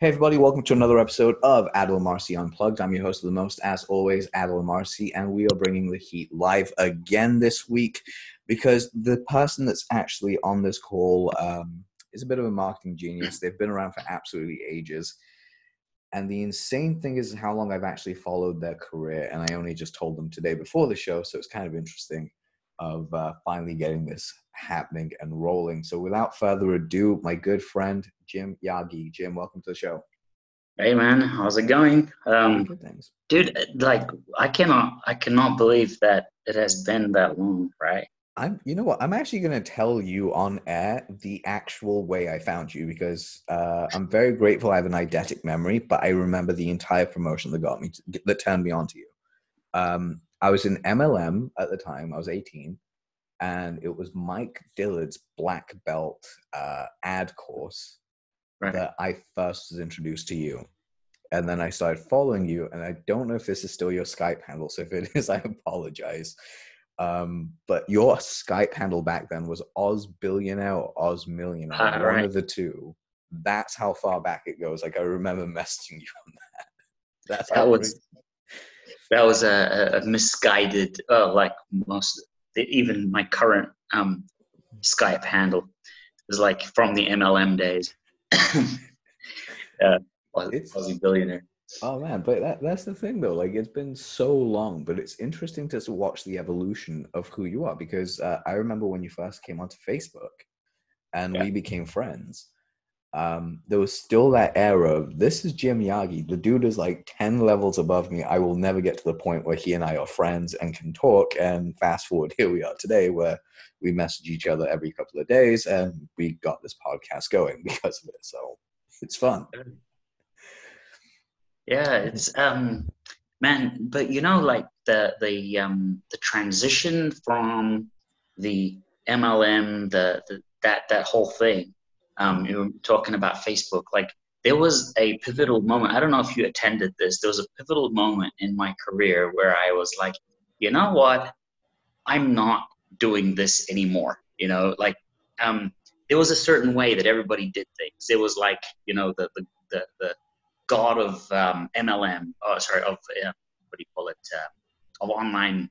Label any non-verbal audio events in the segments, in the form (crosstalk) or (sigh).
Hey, everybody, welcome to another episode of Adil Amarsi Unplugged. I'm your host of the most, as always, Adil Amarsi, and we are bringing the heat live again this week because the person that's actually on this call um, is a bit of a marketing genius. They've been around for absolutely ages. And the insane thing is how long I've actually followed their career, and I only just told them today before the show, so it's kind of interesting of uh, finally getting this happening and rolling. So without further ado, my good friend Jim Yaghi. Jim, welcome to the show. Hey man, how's it going? Um. Dude, like I cannot, I cannot believe that it has been that long, right? I'm, you know what? I'm actually going to tell you on air the actual way I found you because uh, I'm very grateful I have an eidetic memory, but I remember the entire promotion that got me to, that turned me on to you. Um, I was in MLM at the time. I was 18, and it was Mike Dillard's black belt uh, ad course right. that I first was introduced to you. And then I started following you, and I don't know if this is still your Skype handle. So if it (laughs) is, I apologize. Um, but your Skype handle back then was Oz Billionaire or Oz Millionaire, uh, one right. of the two. That's how far back it goes. Like I remember (laughs) messaging you on that. That's that was that was a, a misguided, uh, like most even my current um, Skype handle is like from the MLM days. (coughs) uh, Aussie billionaire. Oh man, but that, that's the thing though. Like it's been so long, but it's interesting to watch the evolution of who you are because uh, I remember when you first came onto Facebook and yeah. we became friends. Um, there was still that era of this is Jim Yaghi. The dude is like 10 levels above me. I will never get to the point where he and I are friends and can talk. And fast forward, (laughs) here we are today where we message each other every couple of days and we got this podcast going (laughs) because of it. So it's fun. Yeah, it's um man, but you know, like the the um the transition from the MLM, the, the that that whole thing. Um, you were talking about Facebook, like there was a pivotal moment. I don't know if you attended this. There was a pivotal moment in my career where I was like, you know what? I'm not doing this anymore. You know, like um, there was a certain way that everybody did things. It was like you know the the the, the god of um, MLM. Oh, sorry, of uh, what do you call it? Uh, of online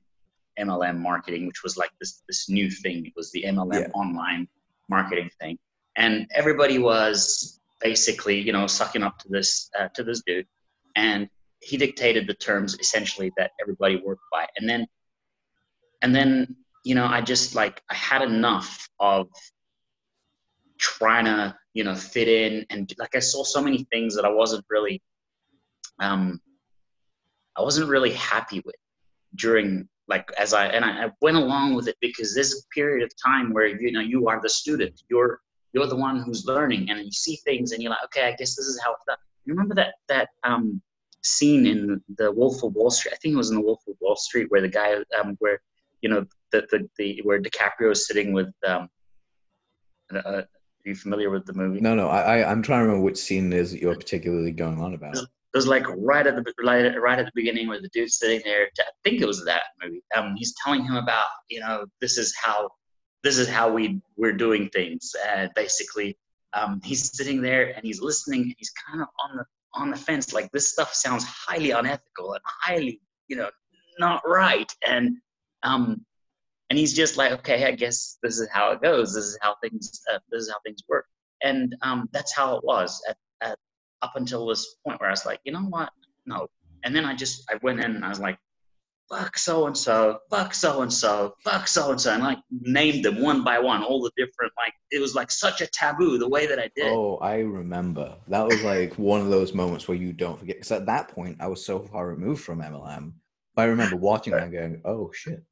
MLM marketing, which was like this this new thing. It was the MLM yeah. online marketing thing, and everybody was basically you know sucking up to this uh, to this dude, and he dictated the terms essentially that everybody worked by, and then and then you know, I just like I had enough of trying to, you know, fit in and like I saw so many things that I wasn't really um I wasn't really happy with during like as I and I, I went along with it because this period of time where you know you are the student. You're you're the one who's learning and you see things and you're like, okay, I guess this is how it's done. You remember that that um scene in the Wolf of Wall Street? I think it was in the Wolf of Wall Street where the guy um where you know the the, the where DiCaprio is sitting with. Um, uh, are you familiar with the movie? No, no. I, I am trying to remember which scene is you're particularly going on about. It was like right at the right, right at the beginning where the dude's sitting there. I think it was that movie. Um, he's telling him about you know this is how this is how we we're doing things. And basically, um, he's sitting there and he's listening and he's kind of on the on the fence. Like this stuff sounds highly unethical and highly you know not right. And um, and he's just like, okay, I guess this is how it goes. This is how things. Uh, this is how things work. And um, that's how it was at, at up until this point where I was like, you know what? No. And then I just I went in and I was like, fuck so and so, fuck so and so, fuck so and so, and like named them one by one, all the different like it was like such a taboo the way that I did. Oh, I remember that was like one of those moments where you don't forget. Because at that point, I was so far removed from MLM. But I remember watching that going, oh shit.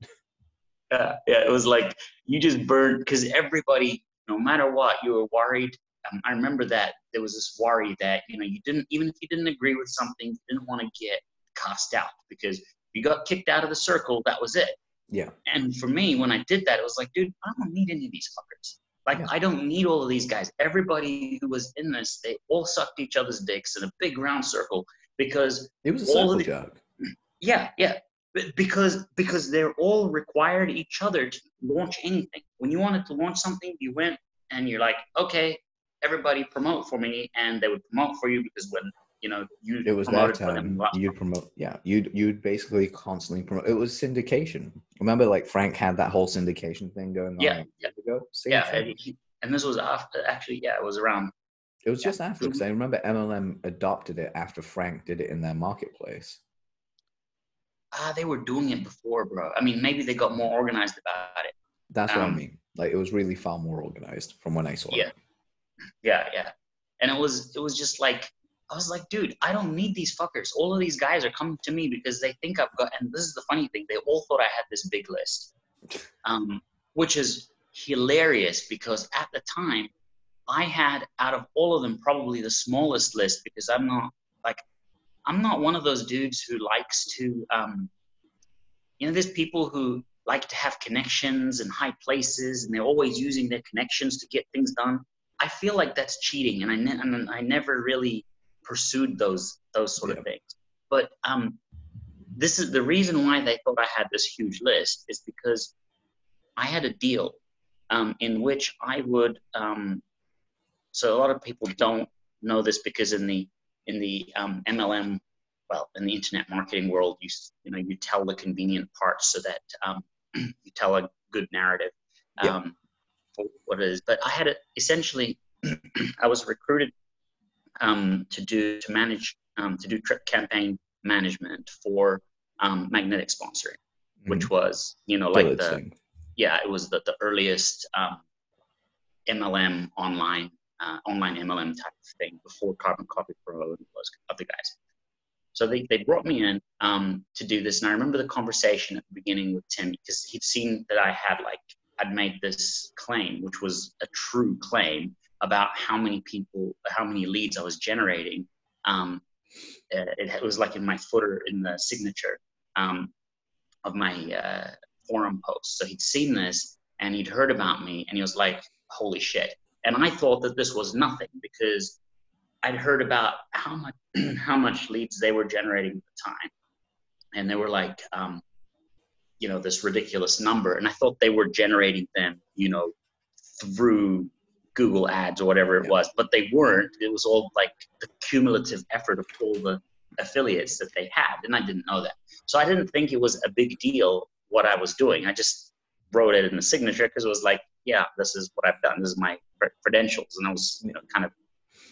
Yeah, yeah. It was like you just burned because everybody, no matter what, you were worried. Um, I remember that there was this worry that you know you didn't even if you didn't agree with something, you didn't want to get cast out because you got kicked out of the circle. That was it. Yeah. And for me, when I did that, it was like, dude, I don't need any of these fuckers. Like, yeah. I don't need all of these guys. Everybody who was in this, they all sucked each other's dicks in a big round circle because it was a circle the, jug. Yeah, yeah because because they're all required each other to launch anything. When you wanted to launch something, you went and you're like, okay, everybody promote for me, and they would promote for you because when you know you It was that time you'd promote. Yeah, you'd you'd basically constantly promote. It was syndication. Remember, like Frank had that whole syndication thing going on. Yeah, years ago. Same yeah, and, he, and this was after actually, yeah, it was around. It was yeah. just after because I remember MLM adopted it after Frank did it in their marketplace. Ah, they were doing it before, bro. I mean, maybe they got more organized about it. That's what I Um, mean. Like it was really far more organized from when I saw Yeah. it. Yeah, yeah. And it was it was just like I was like, dude, I don't need these fuckers. All of these guys are coming to me because they think I've got and this is the funny thing, they all thought I had this big list. Um, which is hilarious because at the time I had out of all of them probably the smallest list because I'm not like I'm not one of those dudes who likes to um you know there's people who like to have connections in high places and they're always using their connections to get things done. I feel like that's cheating, and I ne- and I never really pursued those those sort Yeah. of things. But um, this is the reason why they thought I had this huge list is because I had a deal um, in which I would. Um, so a lot of people don't know this because in the in the um, MLM, well, in the internet marketing world, you you know you tell the convenient parts so that um, (clears throat) you tell a good narrative. Yeah. Um, for what it is, but I had a, essentially, (clears throat) I was recruited um, to do to manage um, to do trip campaign management for um, magnetic sponsoring, which was you know like the thing. yeah it was the, the earliest um, MLM online uh, online MLM type of thing before Carbon Copy Pro those other guys. So they, they brought me in um, to do this, and I remember the conversation at the beginning with Tim because he'd seen that I had like I'd made this claim, which was a true claim about how many people, how many leads I was generating. Um, uh, it, it was like in my footer in the signature um, of my uh, forum post. So he'd seen this and he'd heard about me, and he was like, "Holy shit!" And I thought that this was nothing because I'd heard about how much (clears throat) how much leads they were generating at the time, and they were like, um, you know, this ridiculous number. And I thought they were generating them, you know, through Google Ads or whatever it Yeah. was, but they weren't. It was all like the cumulative effort of all the affiliates that they had, and I didn't know that. So I didn't think it was a big deal what I was doing. I just wrote it in the signature because it was like, yeah, this is what I've done. This is my credentials, and I was, you know, kind of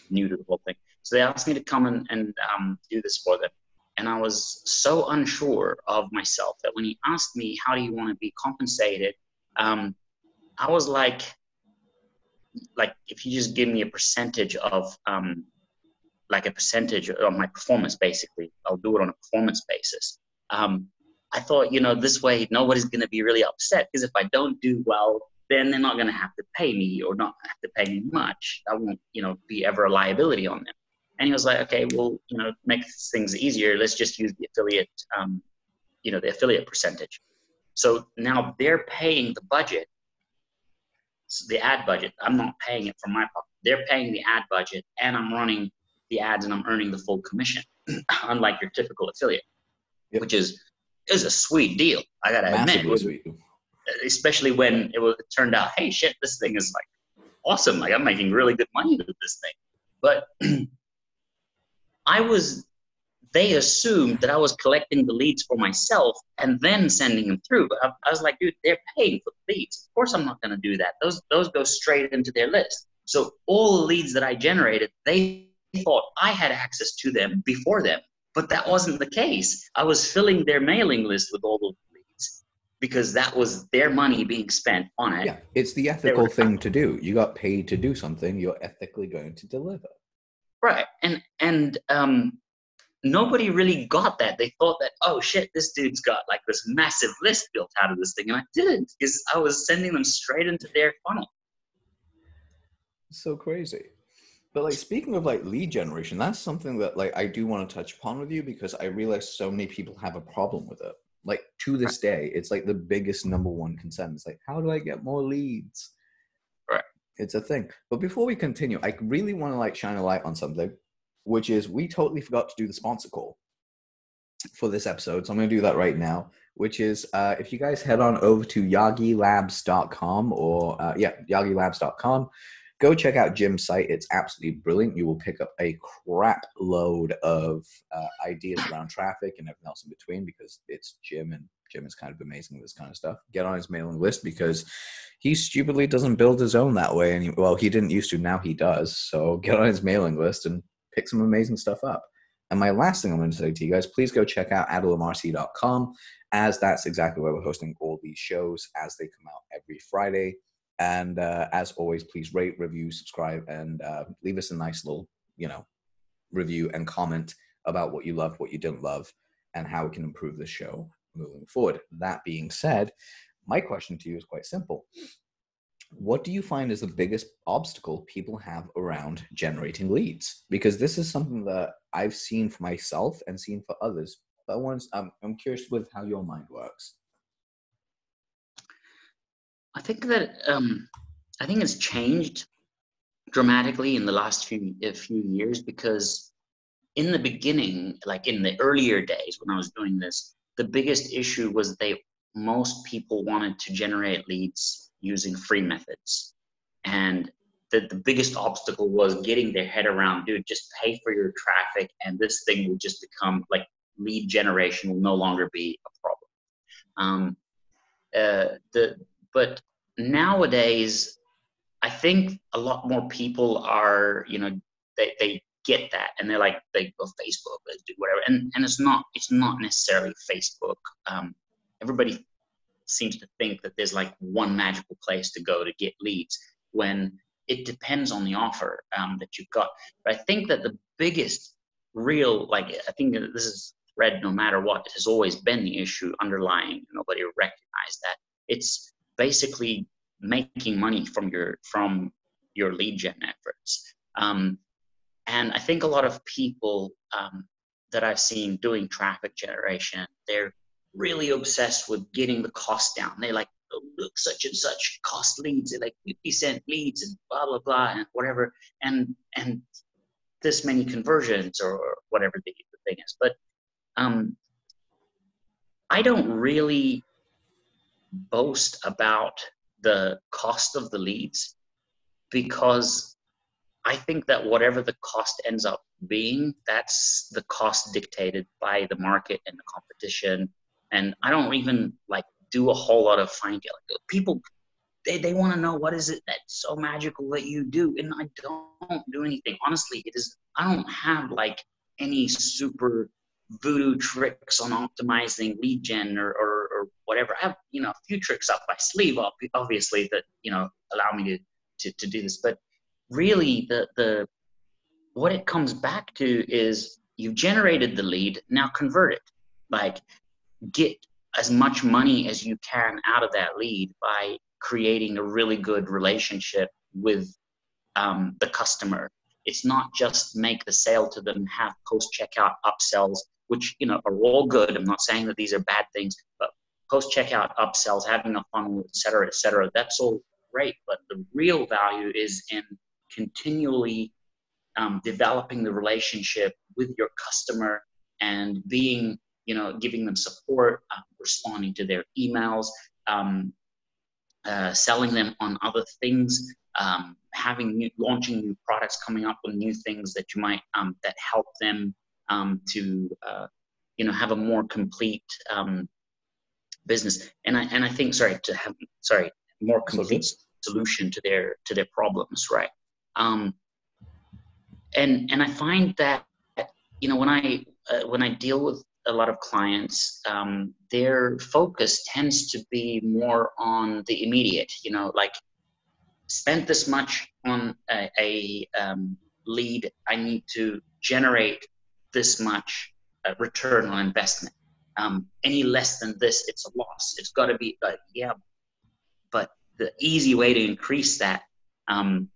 new to the whole thing. So they asked me to come and, and um, do this for them. And I was so unsure of myself that when he asked me, how do you want to be compensated? Um, I was like, like, if you just give me a percentage of, um, like a percentage of my performance, basically, I'll do it on a performance basis. Um, I thought, you know, this way nobody's going to be really upset because if I don't do well, then they're not going to have to pay me or not have to pay me much. I won't, you know, be ever a liability on them. And he was like, okay, well, you know, make things easier. Let's just use the affiliate, um, you know, the affiliate percentage. So now they're paying the budget, the ad budget. I'm not paying it from my pocket. They're paying the ad budget, and I'm running the ads, and I'm earning the full commission, (clears throat) unlike your typical affiliate, Yep. which is is a sweet deal. I gotta admit, Massively with- sweet. especially when it, was, it turned out, hey, shit, this thing is like awesome. Like I'm making really good money with this thing. But (clears throat) I was, they assumed that I was collecting the leads for myself and then sending them through. But I, I was like, dude, they're paying for the leads. Of course, I'm not going to do that. Those those go straight into their list. So all the leads that I generated, they thought I had access to them before them. But that wasn't the case. I was filling their mailing list with all the leads because that was their money being spent on it. Yeah, it's the ethical thing to do. You got paid to do something. You're ethically going to deliver. Right. And and um nobody really got that. They thought that, oh shit, this dude's got like this massive list built out of this thing. And I didn't, because I was sending them straight into their funnel. So crazy. But like speaking of like lead generation, that's something that like I do want to touch upon with you because I realize so many people have a problem with it. Like to this day, it's like the biggest number one concern. It's like, how do I get more leads? Right. It's a thing. But before we continue, I really want to like shine a light on something, which is we totally forgot to do the sponsor call for this episode. So I'm going to do that right now, which is uh, if you guys head on over to yagilabs.com or uh, yeah, yagilabs.com, go check out Jim's site. It's absolutely brilliant. You will pick up a crap load of uh, ideas around traffic and everything else in between because it's Jim and Jim is kind of amazing with this kind of stuff. Get on his mailing list because he stupidly doesn't build his own that way. And well, he didn't used to. Now he does. So get on his mailing list and pick some amazing stuff up. And my last thing I'm going to say to you guys, please go check out adlamrc.com as that's exactly where we're hosting all these shows as they come out every Friday. And uh, as always, please rate, review, subscribe, and uh, leave us a nice little, you know, review and comment about what you loved, what you didn't love, and how we can improve the show moving forward. That being said, my question to you is quite simple. What do you find is the biggest obstacle people have around generating leads? Because this is something that I've seen for myself and seen for others. But once I'm, I'm curious with how your mind works. I think that um, I think it's changed dramatically in the last few few years because in the beginning, like in the earlier days when I was doing this, the biggest issue was they most people wanted to generate leads using free methods. And the, the biggest obstacle was getting their head around dude just pay for your traffic and this thing will just become like lead generation will no longer be a problem. Um, uh, the but nowadays i think a lot more people are you know they, they get that and they're like they go facebook let's do whatever. And and it's not it's not necessarily facebook um, everybody seems to think that there's like one magical place to go to get leads when it depends on the offer um, that you've got. But i think that the biggest real like i think this is read no matter what it has always been the issue underlying nobody recognized that. It's basically making money from your from your lead gen efforts. Um, and I think a lot of people um, that I've seen doing traffic generation, they're really obsessed with getting the cost down. They like, oh, look, such and such cost leads, they're like 50 cent leads and blah, blah, blah, and whatever. And, and this many conversions or whatever the, the thing is. But um, I don't really boast about the cost of the leads because I think that whatever the cost ends up being, that's the cost dictated by the market and the competition. And I don't even like do a whole lot of fine tuning. People, they, they want to know what is it that's so magical that you do, and I don't do anything. Honestly, it is. I don't have like any super voodoo tricks on optimizing lead gen or, or, or whatever. I have you know a few tricks up my sleeve, obviously that you know allow me to to, to do this, but really the the what it comes back to is you've generated the lead now convert it like get as much money as you can out of that lead by creating a really good relationship with um, the customer. It's not just make the sale to them have post checkout upsells which you know are all good. I'm not saying that these are bad things but post checkout upsells having a funnel et cetera et cetera that's all great. But the real value is in continually um, developing the relationship with your customer and being, you know, giving them support, uh, responding to their emails, um, uh, selling them on other things, um, having new, launching new products, coming up with new things that you might um, that help them um, to, uh, you know, have a more complete um, business. And I and I think, sorry, to have sorry more complete solution to their to their problems, right? Um, and and I find that you know when I uh, when I deal with a lot of clients, um, their focus tends to be more on the immediate. You know, like spent this much on a, a um, lead, I need to generate this much uh, return on investment. Um, any less than this, it's a loss. It's got to be like, yeah, but the easy way to increase that um,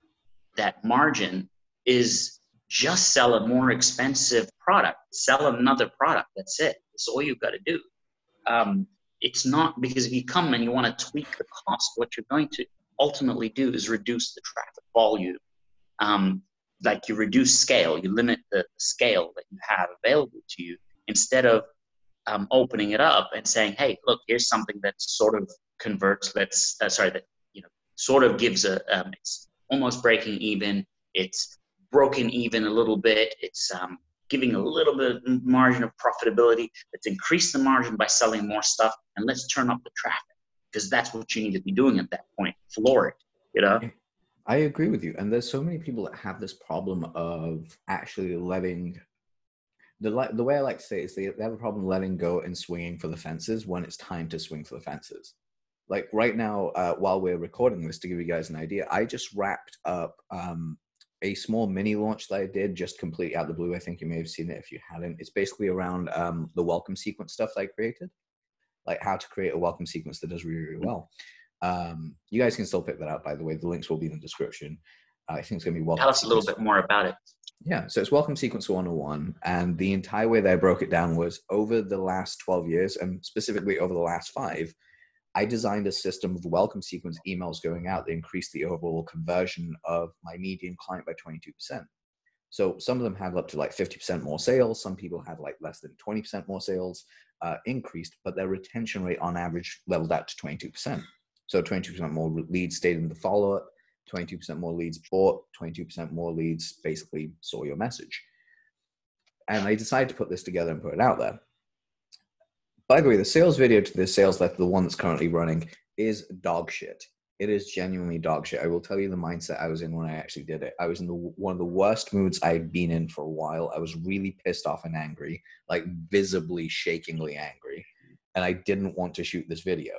that margin is just sell a more expensive product, sell another product. That's it. That's all you've got to do. Um, it's not because if you come and you want to tweak the cost, what you're going to ultimately do is reduce the traffic volume. Um, like you reduce scale, you limit the scale that you have available to you instead of um, opening it up and saying, "Hey, look, here's something that sort of converts. Let's uh, sorry that you know sort of gives a um, it's almost breaking even. It's broken even a little bit. It's um, giving a little bit of margin of profitability. Let's increase the margin by selling more stuff, and let's turn up the traffic because that's what you need to be doing at that point. Floor it, you know. I agree with you, and there's so many people that have this problem of actually letting the the way I like to say it is they, they have a problem letting go and swinging for the fences when it's time to swing for the fences. Like right now, uh, while we're recording this, to give you guys an idea, I just wrapped up um, a small mini launch that I did just completely out of the blue. I think you may have seen it if you hadn't. It's basically around um, the welcome sequence stuff that I created, like how to create a welcome sequence that does really, really well. Um, you guys can still pick that up, by the way. The links will be in the description. Uh, I think it's going to be welcome. Tell us a little bit more about it. Yeah, so it's Welcome Sequence 101. And the entire way that I broke it down was over the last 12 years, and specifically over the last five, I designed a system of welcome sequence emails going out that increased the overall conversion of my median client by 22%. So some of them have up to like 50% more sales. Some people had like less than 20% more sales uh, increased, but their retention rate on average leveled out to 22%. So 22% more leads stayed in the follow up, 22% more leads bought, 22% more leads basically saw your message. And I decided to put this together and put it out there. By the way, the sales video to this sales letter, the one that's currently running, is dog shit. It is genuinely dog shit. I will tell you the mindset I was in when I actually did it. I was in the one of the worst moods I'd been in for a while. I was really pissed off and angry, like visibly, shakingly angry, and I didn't want to shoot this video.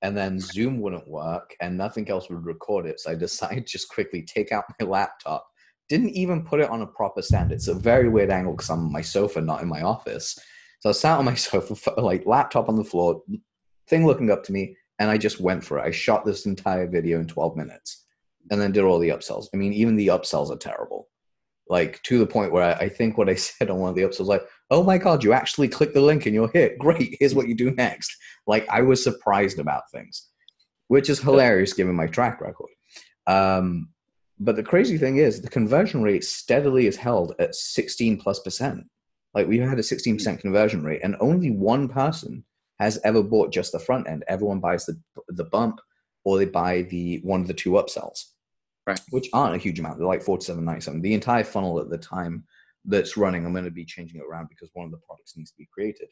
And then Zoom wouldn't work, and nothing else would record it. So I (laughs) decided just quickly take out my laptop. Didn't even put it on a proper stand. It's a very weird angle because I'm on my sofa, not in my office so I sat on my (laughs) sofa, like laptop on the floor, thing looking up to me, and I just went for it. I shot this entire video in 12 minutes and then did all the upsells. I mean, even the upsells are terrible. Like to the point where I, I think what I (laughs) said on one of the upsells, like, oh my God, you actually click the link and you're hit. Great. Here's what you do next. Like I was surprised about things, which is hilarious given my track record. Um, but the crazy thing is the conversion rate steadily is held at 16 plus percent. Like we've had a 16% conversion rate, and only one person has ever bought just the front end. Everyone buys the the bump, or they buy the one of the two upsells, right? Which aren't a huge amount. They're like 47, 97. The entire funnel at the time that's running, I'm going to be changing it around because one of the products needs to be created,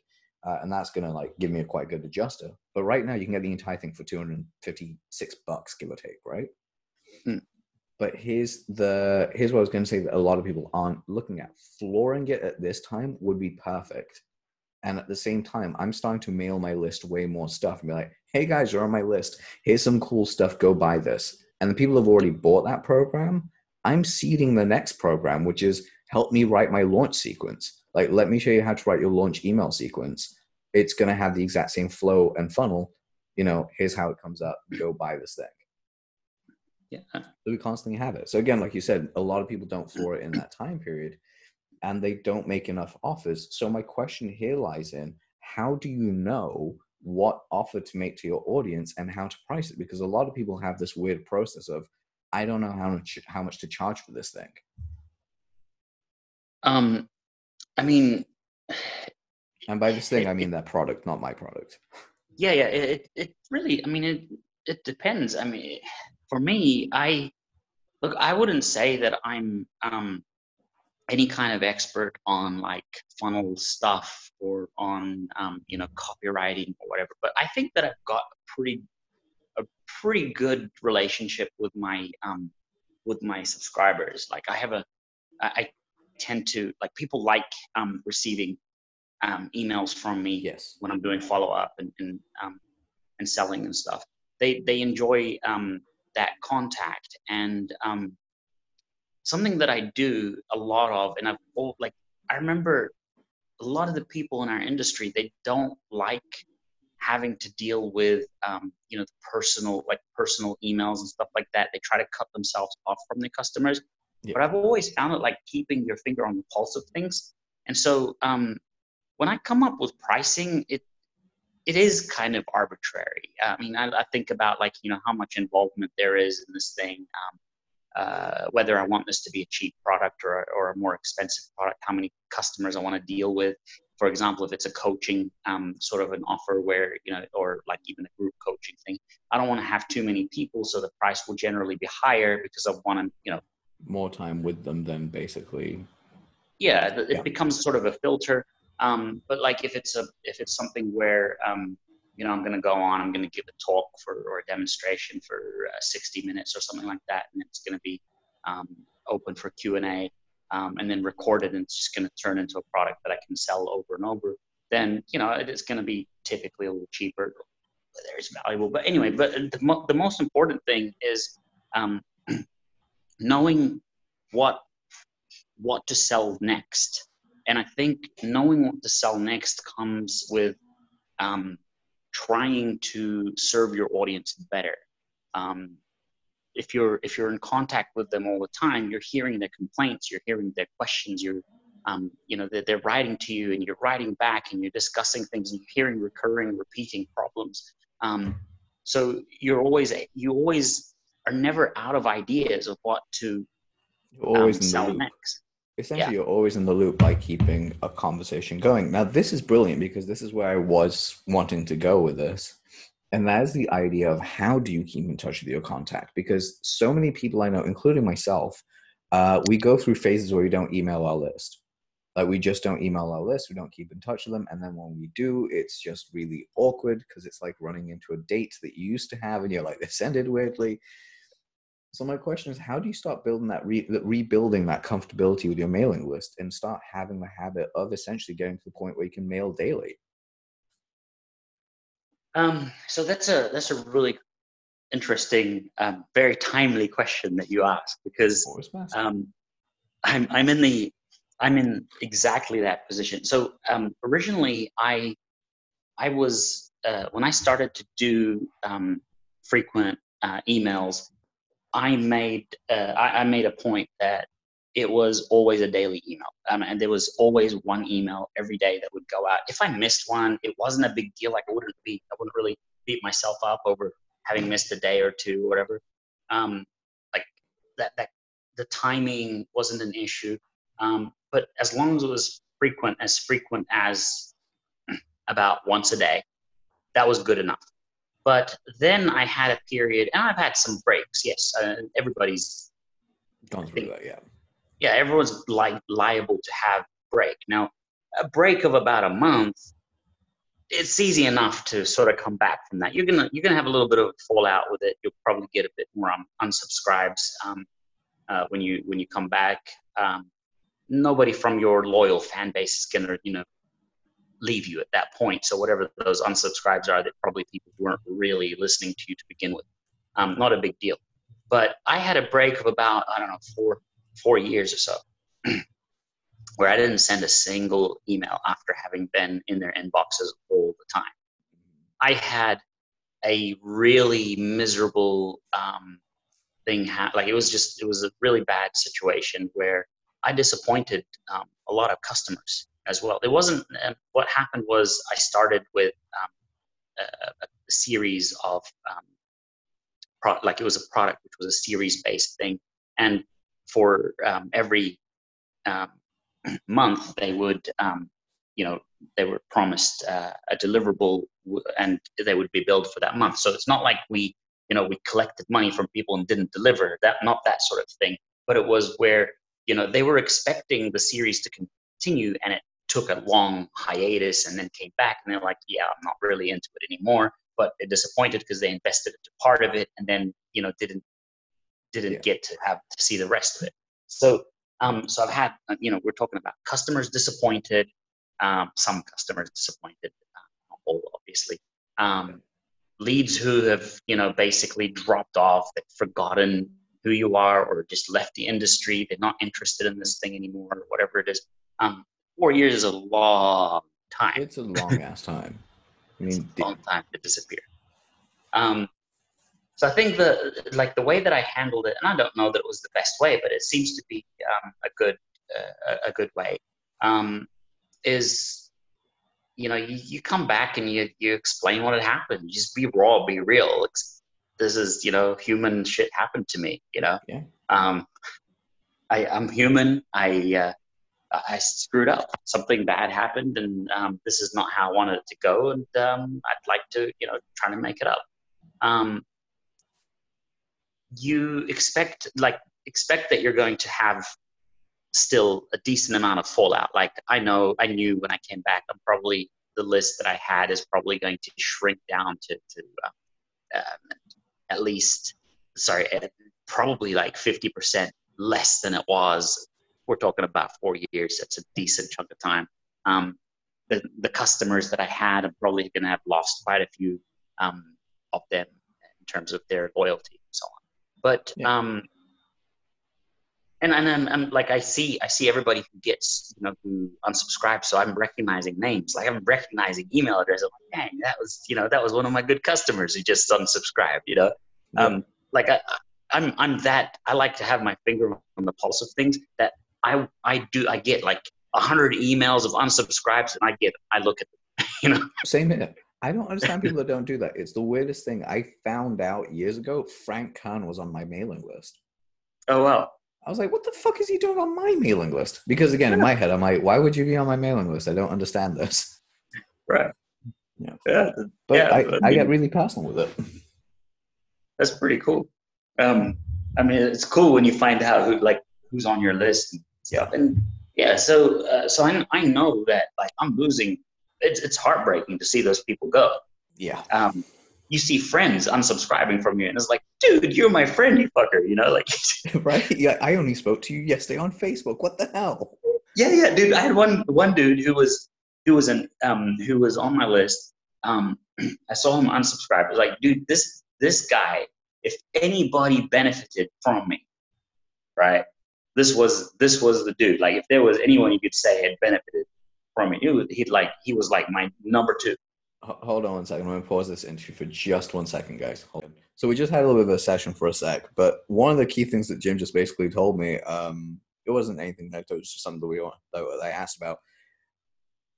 uh, and that's going to like give me a quite good adjuster. But right now, you can get the entire thing for 256 bucks, give or take, right? Hmm. But here's the here's what I was going to say that a lot of people aren't looking at. Flooring it at this time would be perfect. And at the same time, I'm starting to mail my list way more stuff and be like, hey guys, you're on my list. Here's some cool stuff. Go buy this. And the people have already bought that program. I'm seeding the next program, which is help me write my launch sequence. Like, let me show you how to write your launch email sequence. It's going to have the exact same flow and funnel. You know, here's how it comes up. Go buy this thing. Yeah. So we constantly have it. So again, like you said, a lot of people don't floor it in that time period and they don't make enough offers. So my question here lies in how do you know what offer to make to your audience and how to price it? Because a lot of people have this weird process of I don't know how much how much to charge for this thing. Um I mean (sighs) and by this thing I mean that product, not my product. Yeah, yeah. It it really I mean it it depends. I mean for me, I look, I wouldn't say that I'm um, any kind of expert on like funnel stuff or on um, you know copywriting or whatever, but I think that I've got a pretty a pretty good relationship with my um, with my subscribers. Like I have a I tend to like people like um, receiving um, emails from me yes. when I'm doing follow up and and, um, and selling and stuff. They they enjoy um, that contact and um, something that I do a lot of, and I've oh, like I remember a lot of the people in our industry they don't like having to deal with um, you know personal like personal emails and stuff like that. They try to cut themselves off from the customers. Yeah. But I've always found it like keeping your finger on the pulse of things. And so um, when I come up with pricing, it it is kind of arbitrary. I mean, I, I, think about like you know how much involvement there is in this thing, um, uh, whether I want this to be a cheap product or or a more expensive product, how many customers I want to deal with, for example, if it's a coaching um, sort of an offer where, you know, or like even a group coaching thing, I don't want to have too many people. So the price will generally be higher because I want to, you know, more time with them than basically. Yeah, it yeah. becomes sort of a filter. Um, but like if it's a, if it's something where, um, you know, I'm going to go on, I'm going to give a talk for, or a demonstration for uh, 60 minutes or something like that. And it's going to be um, open for Q and A um, and then record it and it's just going to turn into a product that I can sell over and over, then, you know, it is going to be typically a little cheaper. There's valuable. But anyway, but the, mo- the most important thing is um, (clears throat) knowing what what to sell next. And I think knowing what to sell next comes with um, trying to serve your audience better. Um, if you're if you're in contact with them all the time, you're hearing their complaints, you're hearing their questions, you're um, you know they're, they're writing to you and you're writing back and you're discussing things and you're hearing recurring, repeating problems. Um, so you're always you always are never out of ideas of what to um, sell next. Essentially, yeah. you're always in the loop by keeping a conversation going. Now, this is brilliant because this is where I was wanting to go with this. And that is the idea of how do you keep in touch with your contact? Because so many people i know including myself uh, we go through phases where we don't email our list. Like we just don't email our list we don't keep in touch with them. And then when we do it's just really awkward because it's like running into a date that you used to have and you're like this ended weirdly so my question is how do you start building that re- rebuilding that comfortability with your mailing list and start having the habit of essentially getting to the point where you can mail daily um, so that's a that's a really interesting, um, very timely question that you ask because um, I'm I'm in the I'm in exactly that position. So um, originally, I I was uh, when I started to do um, frequent uh, emails, I made uh, I, I, made a point that it was always a daily email. Um, and there was always one email every day that would go out. If I missed one, it wasn't a big deal. Like I wouldn't be, I wouldn't really beat myself up over having missed a day or two or whatever. Um, like that, that the timing wasn't an issue. Um, but as long as it was frequent, as frequent as (clears throat) about once a day, that was good enough. But then I had a period, and I've had some breaks. Yes, uh, everybody's gone through that. Yeah, yeah, everyone's li- liable to have break. Now, a break of about a month, it's easy enough to sort of come back from that. You're gonna you're gonna have a little bit of fallout with it. You'll probably get a bit more um, unsubscribes um, uh, when you when you come back. Um, nobody from your loyal fan base is gonna you know leave you at that point. So whatever those unsubscribes are, that probably people weren't really listening to you to begin with. Um, not a big deal. But I had a break of about I don't know four four years or so, (clears throat) where I didn't send a single email after having been in their inboxes all the time. I had a really miserable um, thing ha- like it was just it was a really bad situation where I disappointed um, a lot of customers as well. It wasn't uh, what happened was I started with um, a, a, series of um, like it was a product which was a series based thing, and for um, every um, (clears throat) month they would um, you know they were promised uh, a deliverable and they would be billed for that month. So it's not like we you know we collected money from people and didn't deliver that not that sort of thing. But it was where you know they were expecting the series to continue and it took a long hiatus and then came back and they're like yeah i'm not really into it anymore but they're disappointed because they invested into part of it and then you know didn't didn't yeah. get to have to see the rest of it. So, um, so I've had, uh, you know, we're talking about customers disappointed, um, some customers disappointed, uh, all obviously, um, leads who have, you know, basically dropped off, they've forgotten who you are, or just left the industry, they're not interested in this thing anymore, or whatever it is. Um, four years is a long time. It's a long ass time. (laughs) I mean, long time to disappear. Um, so I think the like the way that I handled it, and I don't know that it was the best way, but it seems to be um, a good uh, a good way. Um, is you know you, you come back and you you explain what had happened. just be raw, be real. It's, this is you know human shit happened to me. You know, yeah. um, I I'm human. I uh, I screwed up. Something bad happened, and um, this is not how I wanted it to go. And um, I'd like to, you know, try to make it up. Um, you expect, like, expect that you're going to have still a decent amount of fallout. Like, I know, I knew when I came back, I'm probably the list that I had is probably going to shrink down to, to uh, um, at least, sorry, probably like 50% less than it was we're talking about four years. That's a decent chunk of time. Um, the, the customers that I had, I'm probably going to have lost quite a few um, of them in terms of their loyalty and so on. But yeah. um, and and I'm, I'm, like I see I see everybody who gets you know who unsubscribes, so I'm recognizing names. Like I'm recognizing email addresses. I'm like, dang, that was you know that was one of my good customers who just unsubscribed. You know, yeah. um, like I, I'm I'm that I like to have my finger on the pulse of things. That I I do I get like a hundred emails of unsubscribes, and I get I look at them, (laughs) you know. Same here. I don't understand people that don't do that. It's the weirdest thing. I found out years ago. Frank Kern was on my mailing list. Oh wow. I was like, what the fuck is he doing on my mailing list? Because again, yeah. in my head, I'm like, why would you be on my mailing list? I don't understand this. Right. Yeah. Yeah. But yeah, I, I, I get really personal with it. That's pretty cool. Um, I mean, it's cool when you find out who, like, who's on your list and stuff. And yeah, so uh, so I, I know that like I'm losing. It's it's heartbreaking to see those people go. Yeah. Um, you see friends unsubscribing from you, and it's like, dude, you're my friend, you fucker. You know, like. (laughs) (laughs) right? Yeah, I only spoke to you yesterday on Facebook. What the hell? Yeah, yeah, dude. I had one one dude who was who was an um who was on my list. Um, (clears throat) I saw him unsubscribe. I was like, dude, this this guy, if anybody benefited from me, right? This was this was the dude. Like if there was anyone you could say had benefited from it, it was, he'd like he was like my number two. Hold on one second. I'm gonna pause this interview for just one second, guys. Hold on. So we just had a little bit of a session for a sec, but one of the key things that Jim just basically told me, um, it wasn't anything that was just something that we that I asked about.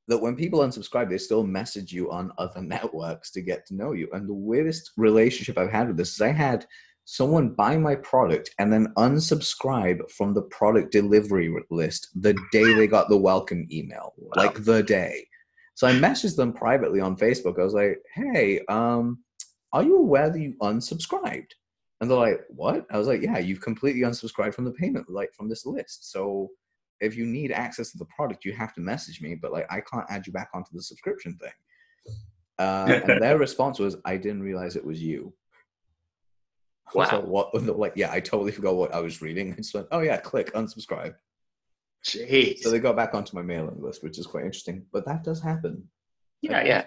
That when people unsubscribe, they still message you on other (laughs) networks to get to know you. And the weirdest relationship I've had with this is I had someone buy my product and then unsubscribe from the product delivery list the day they got the welcome email, wow. like the day. So I messaged them privately on Facebook. I was like, "Hey, um, are you aware that you unsubscribed?" And they're like, "What?" I was like, "Yeah, you've completely unsubscribed from the payment, like from this list. So if you need access to the product, you have to message me. But like, I can't add you back onto the subscription thing." Uh, and their (laughs) response was, "I didn't realize it was you." Wow. So what? (laughs) Like, yeah, I totally forgot what I was reading. I just went, oh yeah, click unsubscribe. Jeez. So they got back onto my mailing list, which is quite interesting. But that does happen. Yeah, yeah.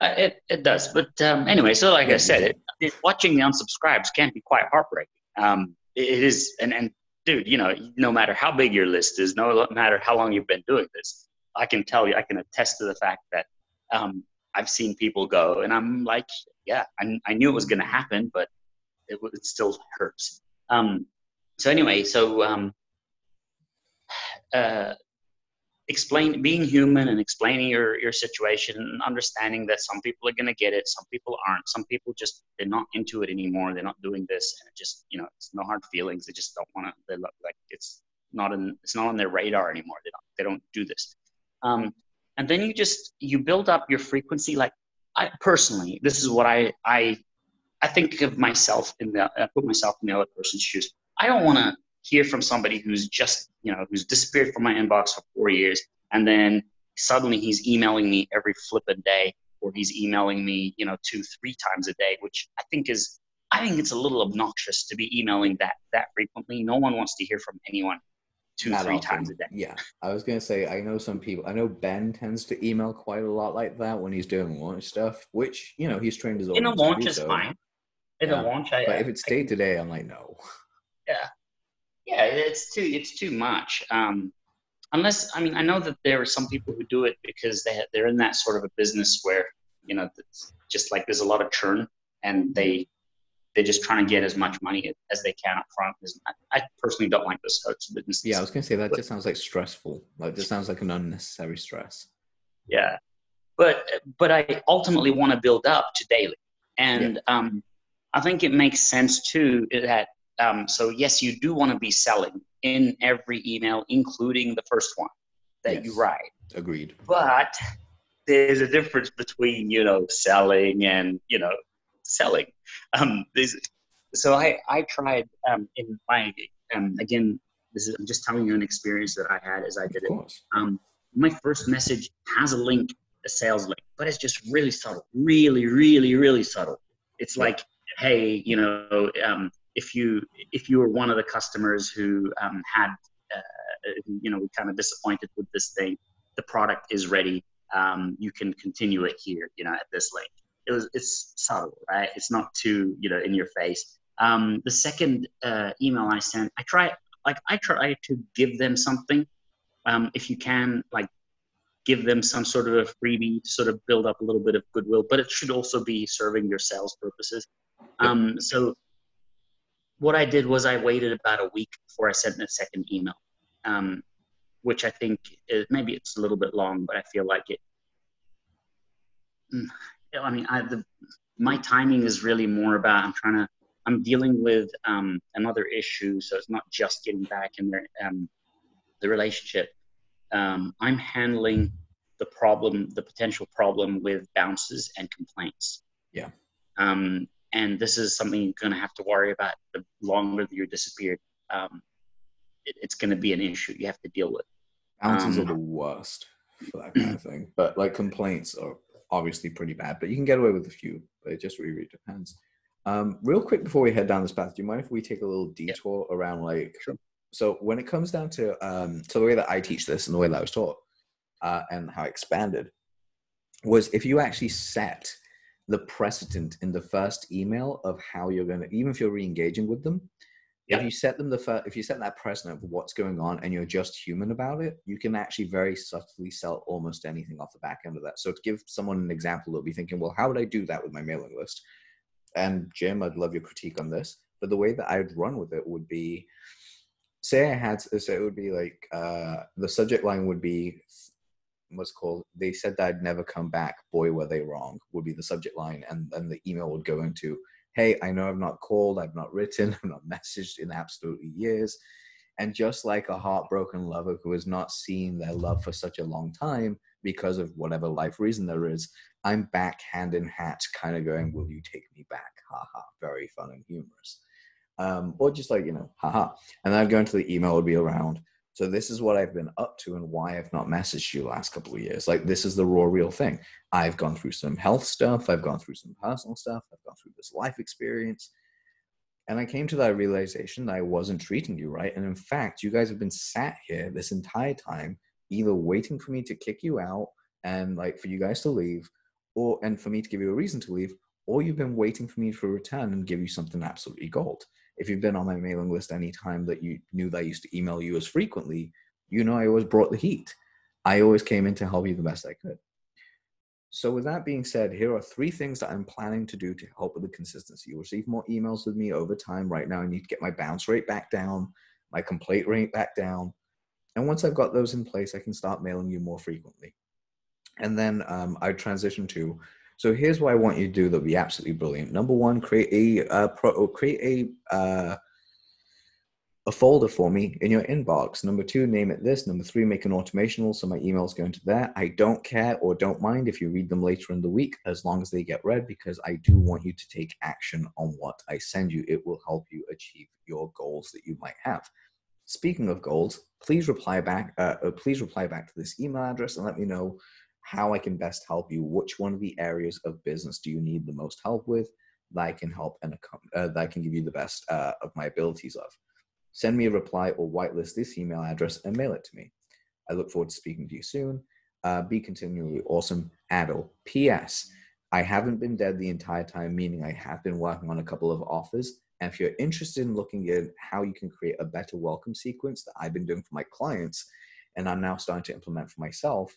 Uh, it it does. But um, anyway, so like yeah, I said, it, it, watching the unsubscribes can be quite heartbreaking. Um, it, it is, and and dude, you know, no matter how big your list is, no matter how long you've been doing this, I can tell you, I can attest to the fact that um, I've seen people go, and I'm like, yeah, I, I knew it was going to happen, but it, it still hurts. Um, so anyway, so um, uh, explain being human and explaining your your situation and understanding that some people are going to get it some people aren't some people just they're not into it anymore they're not doing this and just you know it's no hard feelings they just don't want to they look like it's not in it's not on their radar anymore they don't they don't do this um, and then you just you build up your frequency like i personally this is what i i I think of myself in the, I put myself in the other person's shoes. I don't want to hear from somebody who's just, you know, who's disappeared from my inbox for four years and then suddenly he's emailing me every flippant day or he's emailing me, you know, two, three times a day, which I think is, I think it's a little obnoxious to be emailing that that frequently. No one wants to hear from anyone two, Not three often. times a day. Yeah, I was gonna say I know some people. I know Ben tends to email quite a lot like that when he's doing launch stuff, which you know he's trained his. Own. In a launch is so. fine yeah. launch. I, but if it's day to day, I'm like, no. Yeah, yeah, it's too it's too much. Um, unless I mean, I know that there are some people who do it because they they're in that sort of a business where you know, just like there's a lot of churn, and they they're just trying to get as much money as they can up front. I personally don't like those sorts of businesses. Yeah, I was gonna say that but, just sounds like stressful. Like just sounds like an unnecessary stress. Yeah, but but I ultimately want to build up to daily, and yeah. um, I think it makes sense too that um, so yes, you do want to be selling in every email, including the first one. that Yes. you write. Agreed. But there's a difference between you know selling and you know selling. Um, so I I tried um, in my um, again this is I'm just telling you an experience that I had as I did it. Um, my first message has a link, a sales link, but it's just really subtle, really, really, really subtle. It's Yeah. like, hey, you know, um, if you if you were one of the customers who um, had, uh, you know, we kind of disappointed with this thing, the product is ready. Um, you can continue it here, you know, at this link. It was it's subtle, right? It's not too, you know, in your face. Um, the second uh, email I sent, I try like I try to give them something um, if you can like give them some sort of a freebie to sort of build up a little bit of goodwill but it should also be serving your sales purposes. Um, so what i did was i waited about a week before i sent the second email um, which i think is, maybe it's a little bit long but i feel like it Mm, i mean I, the, my timing is really more about i'm trying to i'm dealing with um, another issue so it's not just getting back in there um, the relationship. Um, I'm handling the problem, the potential problem with bounces and complaints. Yeah. Um, and this is something you're going to have to worry about the longer that you're disappeared. Um, it, it's going to be an issue you have to deal with. Bounces Um, are the worst for that kind of thing. But like complaints are obviously pretty bad, but you can get away with a few. But it just really, depends. Um, real quick before we head down this path, do you mind if we take a little detour around like Sure. so when it comes down to um so the way that I teach this and the way that I was taught uh, and how expanded was if you actually set the precedent in the first email of how you're going to even if you're re-engaging with them Yeah. if you set them the first if you set that precedent of what's going on and you're just human about it you can actually very subtly sell almost anything off the back end of that so to give someone an example they'll be thinking well how would i do that with my mailing list and jim i'd love your critique on this but the way that i'd run with it would be say i had so it would be like uh the subject line would be it called they said that i'd never come back. Boy were they wrong would be the subject line and then the email would go into hey i know i've not called i've not written (laughs) i've not messaged in absolutely years. And just like a heartbroken lover who has not seen their love for such a long time because of whatever life reason there is i'm back hand in hat kind of going will you take me back? Haha very fun and humorous. Um, or just like you know haha and then i'd go into the email would be around so this is what I've been up to and why I've not messaged you the last couple of years. Like this is the raw real thing. I've gone through some health stuff, I've gone through some personal stuff, I've gone through this life experience. And I came to that realization that I wasn't treating you right. And in fact, you guys have been sat here this entire time, either waiting for me to kick you out and like for you guys to leave, or and for me to give you a reason to leave, or you've been waiting for me to return and give you something absolutely gold if you've been on my mailing list any time that you knew that I used to email you as frequently, you know I always brought the heat. I always came in to help you the best I could. So, with that being said, here are three things that I'm planning to do to help with the consistency. You'll receive more emails with me over time. Right now, I need to get my bounce rate back down, my complaint rate back down. And once I've got those in place, I can start mailing you more frequently. And then um, I transition to so here's what I want you to do that'll be absolutely brilliant. Number one, create a uh, pro, create a uh, a folder for me in your inbox. Number two, name it this. Number three, make an automational so my emails go into there. I don't care or don't mind if you read them later in the week as long as they get read because I do want you to take action on what I send you. It will help you achieve your goals that you might have. Speaking of goals, please reply back. Uh, uh, please reply back to this email address and let me know how I can best help you. Which one of the areas of business do you need the most help with that I can help and uh, that I can give you the best uh, of my abilities of. Send me a reply or whitelist this email address and mail it to me. I look forward to speaking to you soon. Uh, be continually awesome, Adil. P.S. I haven't been dead the entire time, meaning I have been working on a couple of offers. And if you're interested in looking at how you can create a better welcome sequence that I've been doing for my clients, and I'm now starting to implement for myself,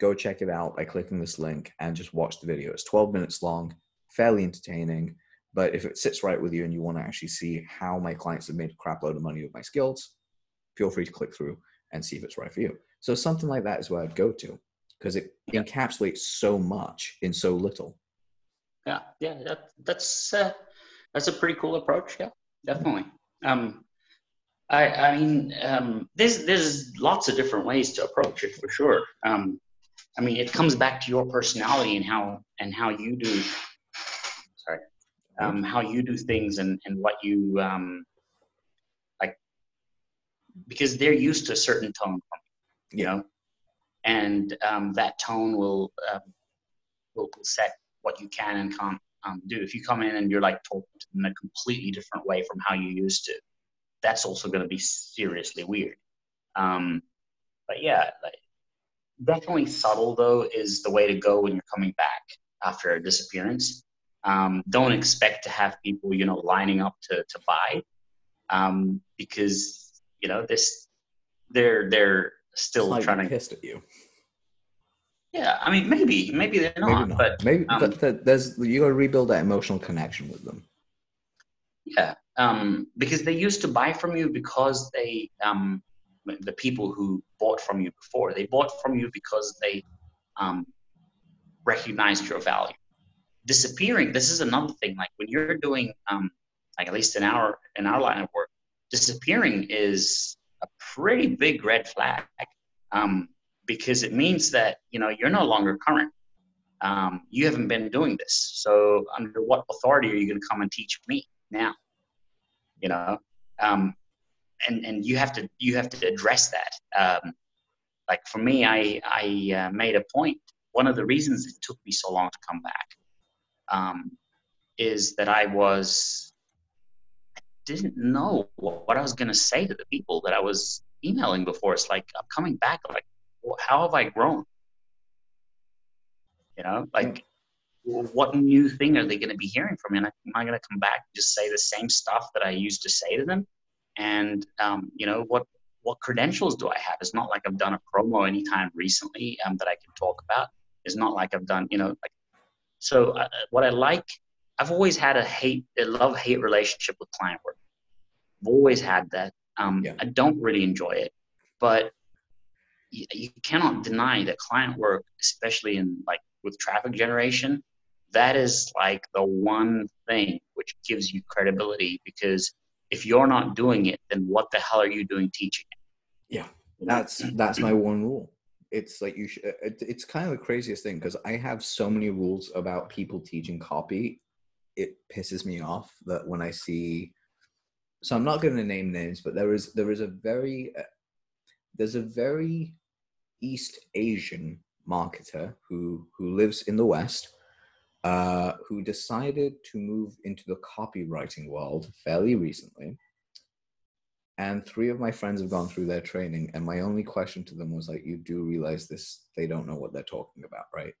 go check it out by clicking this link and just watch the video. It's 12 minutes long, fairly entertaining. But if it sits right with you and you want to actually see how my clients have made a crap load of money with my skills, feel free to click through and see if it's right for you. So something like that is where I'd go to because it Yeah. encapsulates so much in so little. Yeah, yeah, that, that's uh, that's a pretty cool approach. Yeah, definitely. Um, I, I mean, um, there's there's lots of different ways to approach it for sure. Um, I mean, it comes back to your personality and how and how you do. Sorry, um, how you do things and and what you um, like, because they're used to a certain tone, you know, and um, that tone will, will will set what you can and can't um, do. If you come in and you're like talking in a completely different way from how you used to, that's also going to be seriously weird. Um, but yeah, like, definitely subtle though is the way to go when you're coming back after a disappearance. Um, don't expect to have people, you know, lining up to, to buy um, because, you know, this they're they're still like trying to pissed at you. Yeah, I mean, maybe, maybe they're not, Maybe not. but Maybe um, but th- there's you got to rebuild that emotional connection with them. yeah, um, because they used to buy from you because they, um, the people who bought from you before, they bought from you because they um, recognized your value. Disappearing, this is another thing. Like when you're doing, um, like at least in our in our line of work, disappearing is a pretty big red flag. Um, because it means that you know you're no longer current. Um, you haven't been doing this, so under what authority are you going to come and teach me now? You know, um, and and you have to you have to address that. Um, like for me, I I uh, made a point. One of the reasons it took me so long to come back um, is that I was I didn't know what, what I was going to say to the people that I was emailing before. It's like I'm coming back. Like how have I grown? You know, like what new thing are they going to be hearing from me? And am I going to come back and just say the same stuff that I used to say to them? And um, you know what what credentials do I have? It's not like I've done a promo anytime recently um, that I can talk about. It's not like I've done you know like so. Uh, what I like, I've always had a hate, a love hate relationship with client work. I've always had that. Um, Yeah. I don't really enjoy it, but you, you cannot deny that client work, especially in like with traffic generation, that is like the one thing which gives you credibility because if you're not doing it, then what the hell are you doing teaching it? Yeah. That's that's my one rule. It's like you should. It, it's kind of the craziest thing because I have so many rules about people teaching copy. It pisses me off that when I see. So I'm not going to name names, but there is there is a very uh, there's a very East Asian marketer who who lives in the West, uh, who decided to move into the copywriting world fairly recently. And three of my friends have gone through their training, and my only question to them was like, "You do realize this? They don't know what they're talking about, right?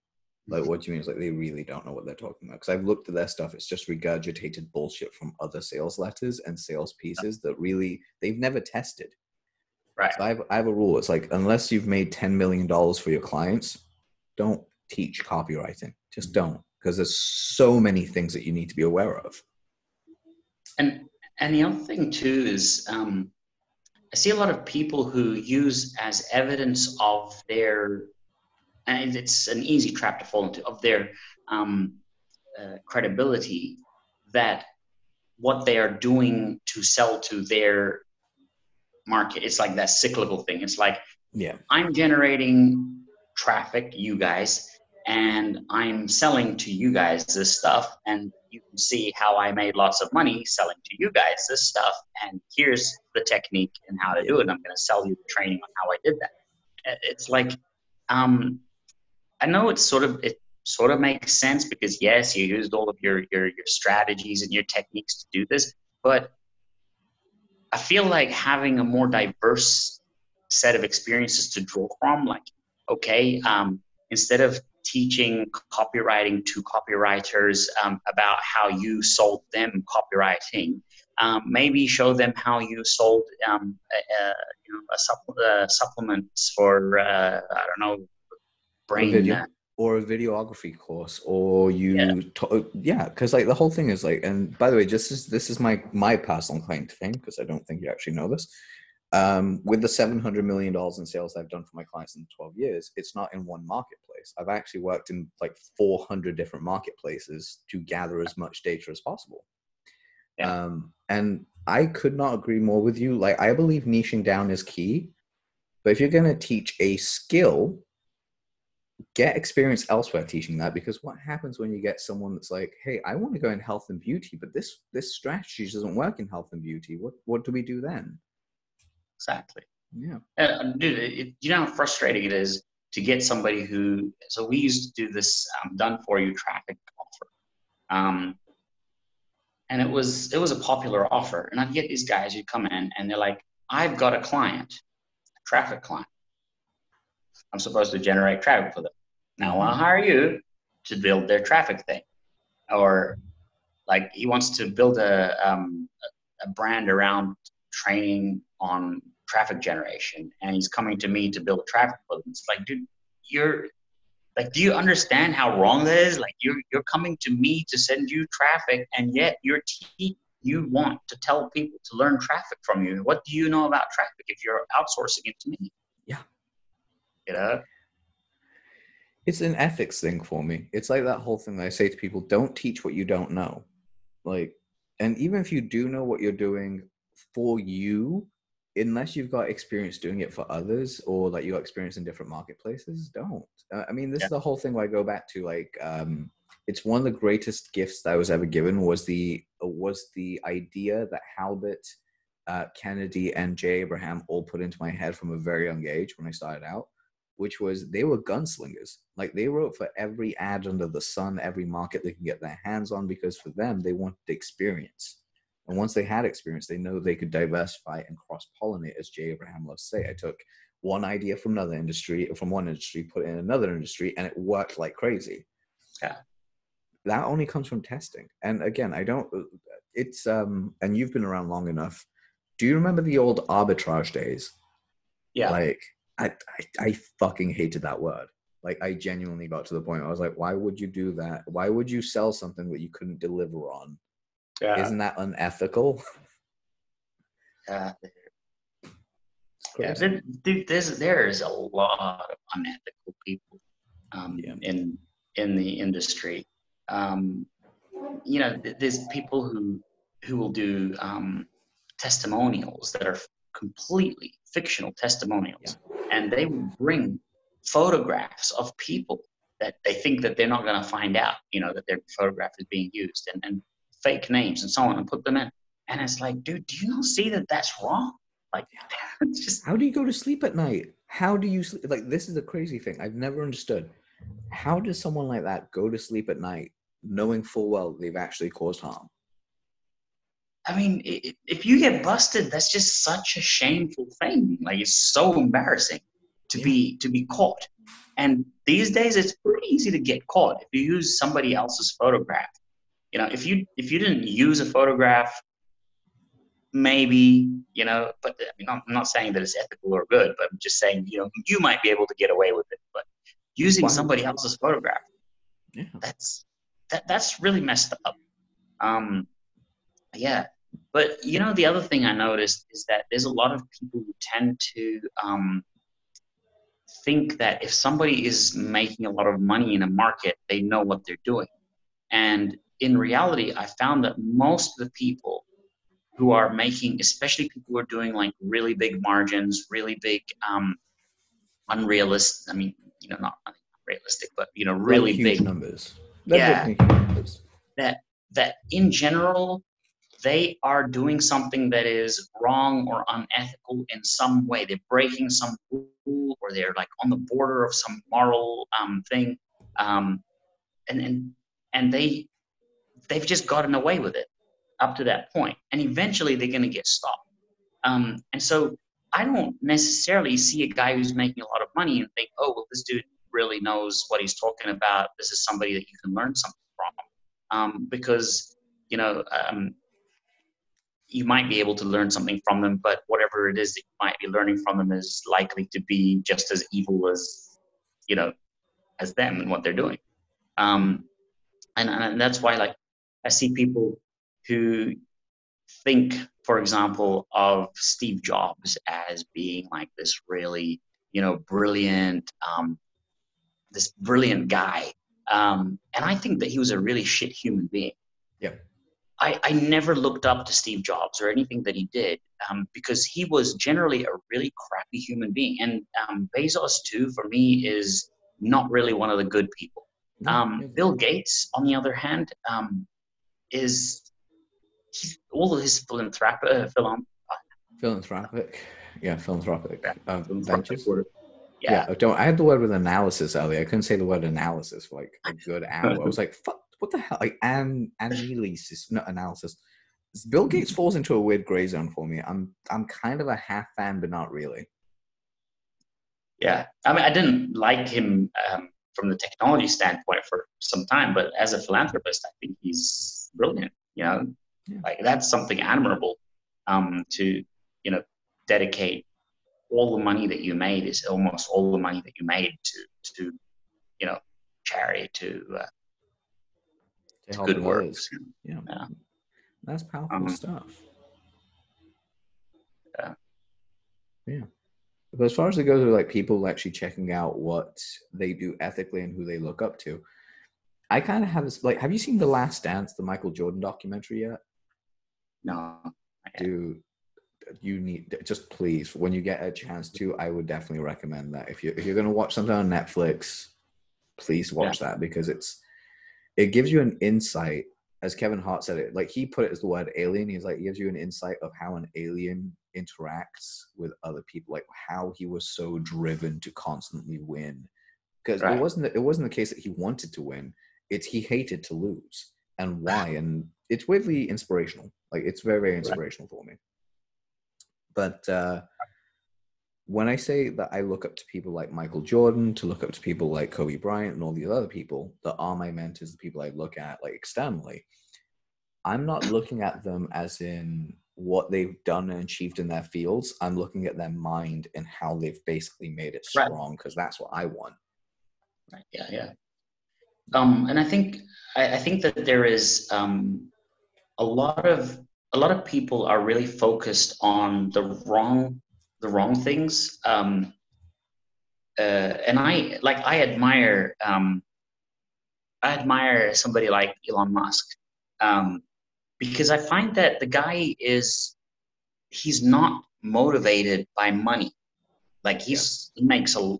Like, what do you mean? It's like they really don't know what they're talking about. Because I've looked at their stuff; it's just regurgitated bullshit from other sales letters and sales pieces that really they've never tested. Right. So I have, I have a rule. It's like unless you've made ten million dollars for your clients, don't teach copywriting. Just don't, because there's so many things that you need to be aware of. And and the other thing too is um, I see a lot of people who use as evidence of their, and it's an easy trap to fall into, of their um, uh, credibility that what they are doing to sell to their market. It's like that cyclical thing. It's like Yeah. I'm generating traffic, you guys, and I'm selling to you guys this stuff, and you can see how I made lots of money selling to you guys this stuff, and here's the technique and how to do it. I'm going to sell you the training on how I did that. It's like, um, I know it's sort of it sort of makes sense because yes, you used all of your your your strategies and your techniques to do this, but I feel like having a more diverse set of experiences to draw from, like, okay, um, instead of teaching copywriting to copywriters um, about how you sold them copywriting, um, maybe show them how you sold um, a, a, you know, a supple- uh, supplements for, uh, I don't know, brain. video. uh, or a videography course or you Yeah. to- yeah because like the whole thing is like and by the way just as this is my my personal claim to fame because i don't think you actually know this um, with the 700 million dollars in sales i've done for my clients in 12 years it's not in one marketplace i've actually worked in like 400 different marketplaces to gather as much data as possible Yeah. um, and I could not agree more with you. Like, I believe niching down is key. But if you're going to teach a skill, get experience elsewhere teaching that because what happens when you get someone that's like hey i want to go in health and beauty but this this strategy doesn't work in health and beauty what what do we do then exactly. Yeah. Uh, dude it, you know how frustrating it is to get somebody who so we used to do this um, done for you traffic offer. Um, and it was it was a popular offer. And i'd get these guys who come in and they're like i've got a client a traffic client. I'm supposed to generate traffic for them. Now I want to hire you to build their traffic thing, or like he wants to build a um, a brand around training on traffic generation, and he's coming to me to build traffic for them. It's like, dude, you're like, do you understand how wrong that is? Like, you're you're coming to me to send you traffic, and yet you're te- you want to tell people to learn traffic from you. What do you know about traffic if you're outsourcing it to me? Yeah you know it's an ethics thing for me it's like that whole thing that i say to people don't teach what you don't know like and even if you do know what you're doing for you unless you've got experience doing it for others or like you got experience in different marketplaces don't i mean this yeah. is the whole thing where i go back to like um it's one of the greatest gifts that i was ever given was the was the idea that halbert uh, kennedy and jay abraham all put into my head from a very young age when i started out which was they were gunslingers. Like they wrote for every ad under the sun, every market they can get their hands on, because for them, they wanted experience. And once they had experience, they know they could diversify and cross pollinate, as Jay Abraham loves to say. I took one idea from another industry, from one industry, put it in another industry, and it worked like crazy. Yeah. That only comes from testing. And again, I don't, it's, um, and you've been around long enough. Do you remember the old arbitrage days? Yeah. Like, I, I, I fucking hated that word. Like I genuinely got to the point I was like, why would you do that? Why would you sell something that you couldn't deliver on? Yeah. Isn't that unethical? Yeah. Yeah, dude, there's there's a lot of unethical people um, yeah. in in the industry. Um, you know, there's people who who will do um, testimonials that are completely fictional testimonials. Yeah and they will bring photographs of people that they think that they're not going to find out, you know, that their photograph is being used and, and fake names and so on and put them in. And it's like, dude, do you not see that that's wrong? Like, (laughs) just how do you go to sleep at night? How do you sleep? Like, this is a crazy thing. I've never understood. How does someone like that go to sleep at night knowing full well they've actually caused harm? I mean, if you get busted, that's just such a shameful thing. Like it's so embarrassing to yeah. be to be caught. And these days, it's pretty easy to get caught if you use somebody else's photograph. You know, if you if you didn't use a photograph, maybe you know. But I mean, I'm not saying that it's ethical or good, but I'm just saying you know you might be able to get away with it. But using wow. somebody else's photograph, yeah. that's that that's really messed up. Um, yeah, but you know, the other thing I noticed is that there's a lot of people who tend to um, think that if somebody is making a lot of money in a market, they know what they're doing. And in reality, I found that most of the people who are making, especially people who are doing like really big margins, really big, um, unrealistic. I mean, you know, not realistic, but you know, really big numbers. yeah, numbers. that that in general they are doing something that is wrong or unethical in some way. They're breaking some rule or they're like on the border of some moral um, thing. Um, and, and, and they, they've just gotten away with it up to that. And eventually they're going to get stopped. Um, and so I don't necessarily see a guy who's making a lot of money and think, oh, well, this dude really knows what he's talking about. This is somebody that you can learn something from. Um, because, you know, um, you might be able to learn something from them, but whatever it is that you might be learning from them is likely to be just as evil as, you know, as them and what they're doing. Um, and, and that's why, like, I see people who think, for example, of Steve Jobs as being like this really, you know, brilliant, um, this brilliant guy. Um, and I think that he was a really shit human being. Yeah I, I never looked up to Steve Jobs or anything that he did um, because he was generally a really crappy human being. And um, Bezos, too, for me, is not really one of the good people. Um, Bill Gates, on the other hand, um, is all of his philanthropic, uh, philan- philanthropic, yeah, philanthropic, Yeah, uh, philanthropic ventures. Yeah. Yeah, don't. I had the word with analysis earlier. I couldn't say the word analysis for like a good (laughs) hour. I was like, "Fuck, what the hell?" Like, an analysis, not analysis. Bill Gates falls into a weird gray zone for me. I'm, I'm kind of a half fan, but not really. yeah. I mean, I didn't like him um, from the technology standpoint for some time, but as a philanthropist, I think he's brilliant. You know, Yeah. like that's something admirable um, to you know dedicate all the money that you made is almost all the money that you made to to you know charity to uh, To help good works. Yeah. Yeah. That's powerful Um, stuff. Yeah. Yeah. But as far as it goes with like people actually checking out what they do ethically and who they look up to, I kind of have this like have you seen The Last Dance, the Michael Jordan documentary yet? No, Dude, you need just please when you get a chance to, I would definitely recommend that. If you if you're gonna watch something on Netflix, please watch that because it's it gives you an insight as Kevin Hart said it, like he put it as the word alien. He's like, he gives you an insight of how an alien interacts with other people, like how he was so driven to constantly win. Because Right. it wasn't it wasn't the case that he wanted to win; it's he hated to lose, and why. And it's weirdly inspirational. Like it's very very inspirational for me. But uh, when I say that I look up to people like Michael Jordan, to look up to people like Kobe Bryant and all these other people that are my mentors, the people I look at like externally, I'm not looking at them as in what they've done and achieved in their fields. I'm looking at their mind and how they've basically made it strong because that's what I want. Right. Yeah, yeah. Um, and I think I, I think that there is um, a lot of a lot of people are really focused on the wrong the wrong things. Um, uh, and I like I admire um, I admire somebody like Elon Musk um, because I find that the guy is he's not motivated by money. Like he's he makes a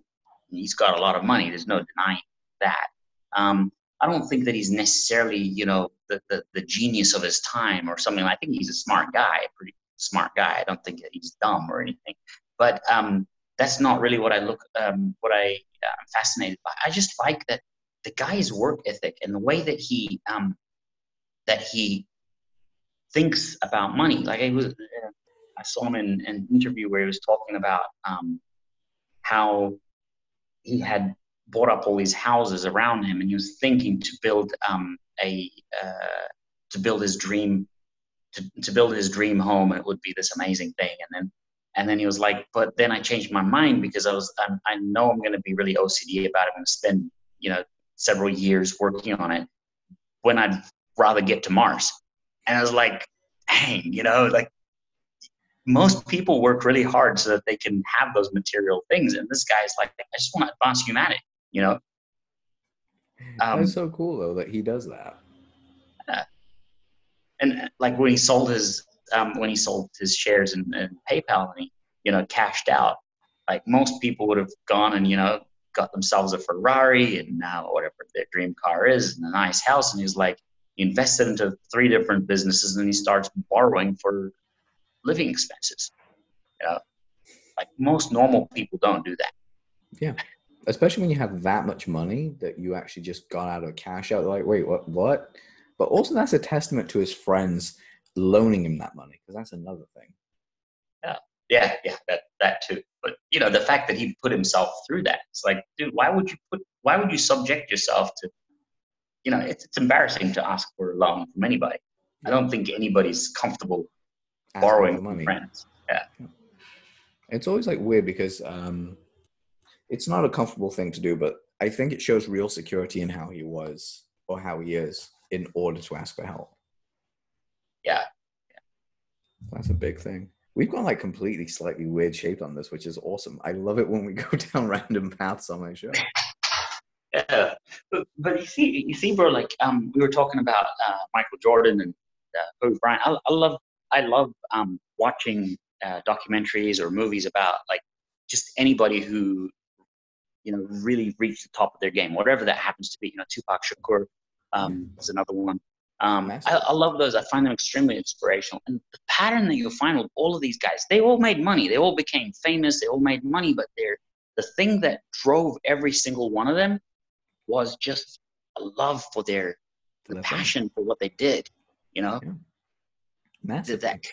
he's got a lot of money. There's no denying that. Um, I don't think that he's necessarily, you know, the, the, the genius of his time or something. I think he's a smart guy, a pretty smart guy. I don't think that he's dumb or anything. But um, that's not really what I look, um, what I uh, am fascinated by. I just like that the guy's work ethic and the way that he um, that he thinks about money. Like I was, uh, I saw him in, in an interview where he was talking about um, how he had bought up all these houses around him, and he was thinking to build um, a uh, to build his dream to, to build his dream home, it would be this amazing thing. And then and then he was like, but then I changed my mind because I was I'm, I know I'm going to be really OCD about it. To spend you know several years working on it when I'd rather get to Mars. And I was like, dang, you know, like most people work really hard so that they can have those material things. And this guy's like, I just want to advance humanity, you know? Um, That's so cool though that he does that. and uh, like when he sold his, um, when he sold his shares in, in PayPal and he, you know, cashed out, like most people would have gone and, you know, got themselves a Ferrari and now whatever their dream car is and a nice house. And he's like, he invested into three different businesses and he starts borrowing for living expenses. You know, like most normal people don't do that. Especially when you have that much money that you actually just got out of cash out like wait what what but also that's a testament to his friends loaning him that money because that's another thing Yeah, yeah, yeah, that that too. But you know, the fact that he put himself through that, it's like, dude, why would you put why would you subject yourself to you know, it's it's embarrassing to ask for a loan from anybody. I don't think anybody's comfortable Asking borrowing money. from friends. Yeah. It's always like weird because um it's not a comfortable thing to do but i think it shows real security in how he was or how he is in order to ask for help Yeah. that's a big thing we've gone like completely slightly weird shaped on this which is awesome i love it when we (laughs) go down random paths on my show (laughs) Yeah, but, but you see, you see, bro. Like, um, we were talking about uh, Michael Jordan and uh, Kobe Bryant. I, I love I love um, watching uh, documentaries or movies about like just anybody who you know really reach the top of their game, whatever that happens to be. You know, Tupac Shakur um, is another one. Um, I, I, love those. I find them extremely inspirational. And the pattern that you'll find with all of these guys, they all made money. They all became famous. They all made money. But they're, the thing that drove every single one of them was just a love for their the passion for what they did. You know, yeah. that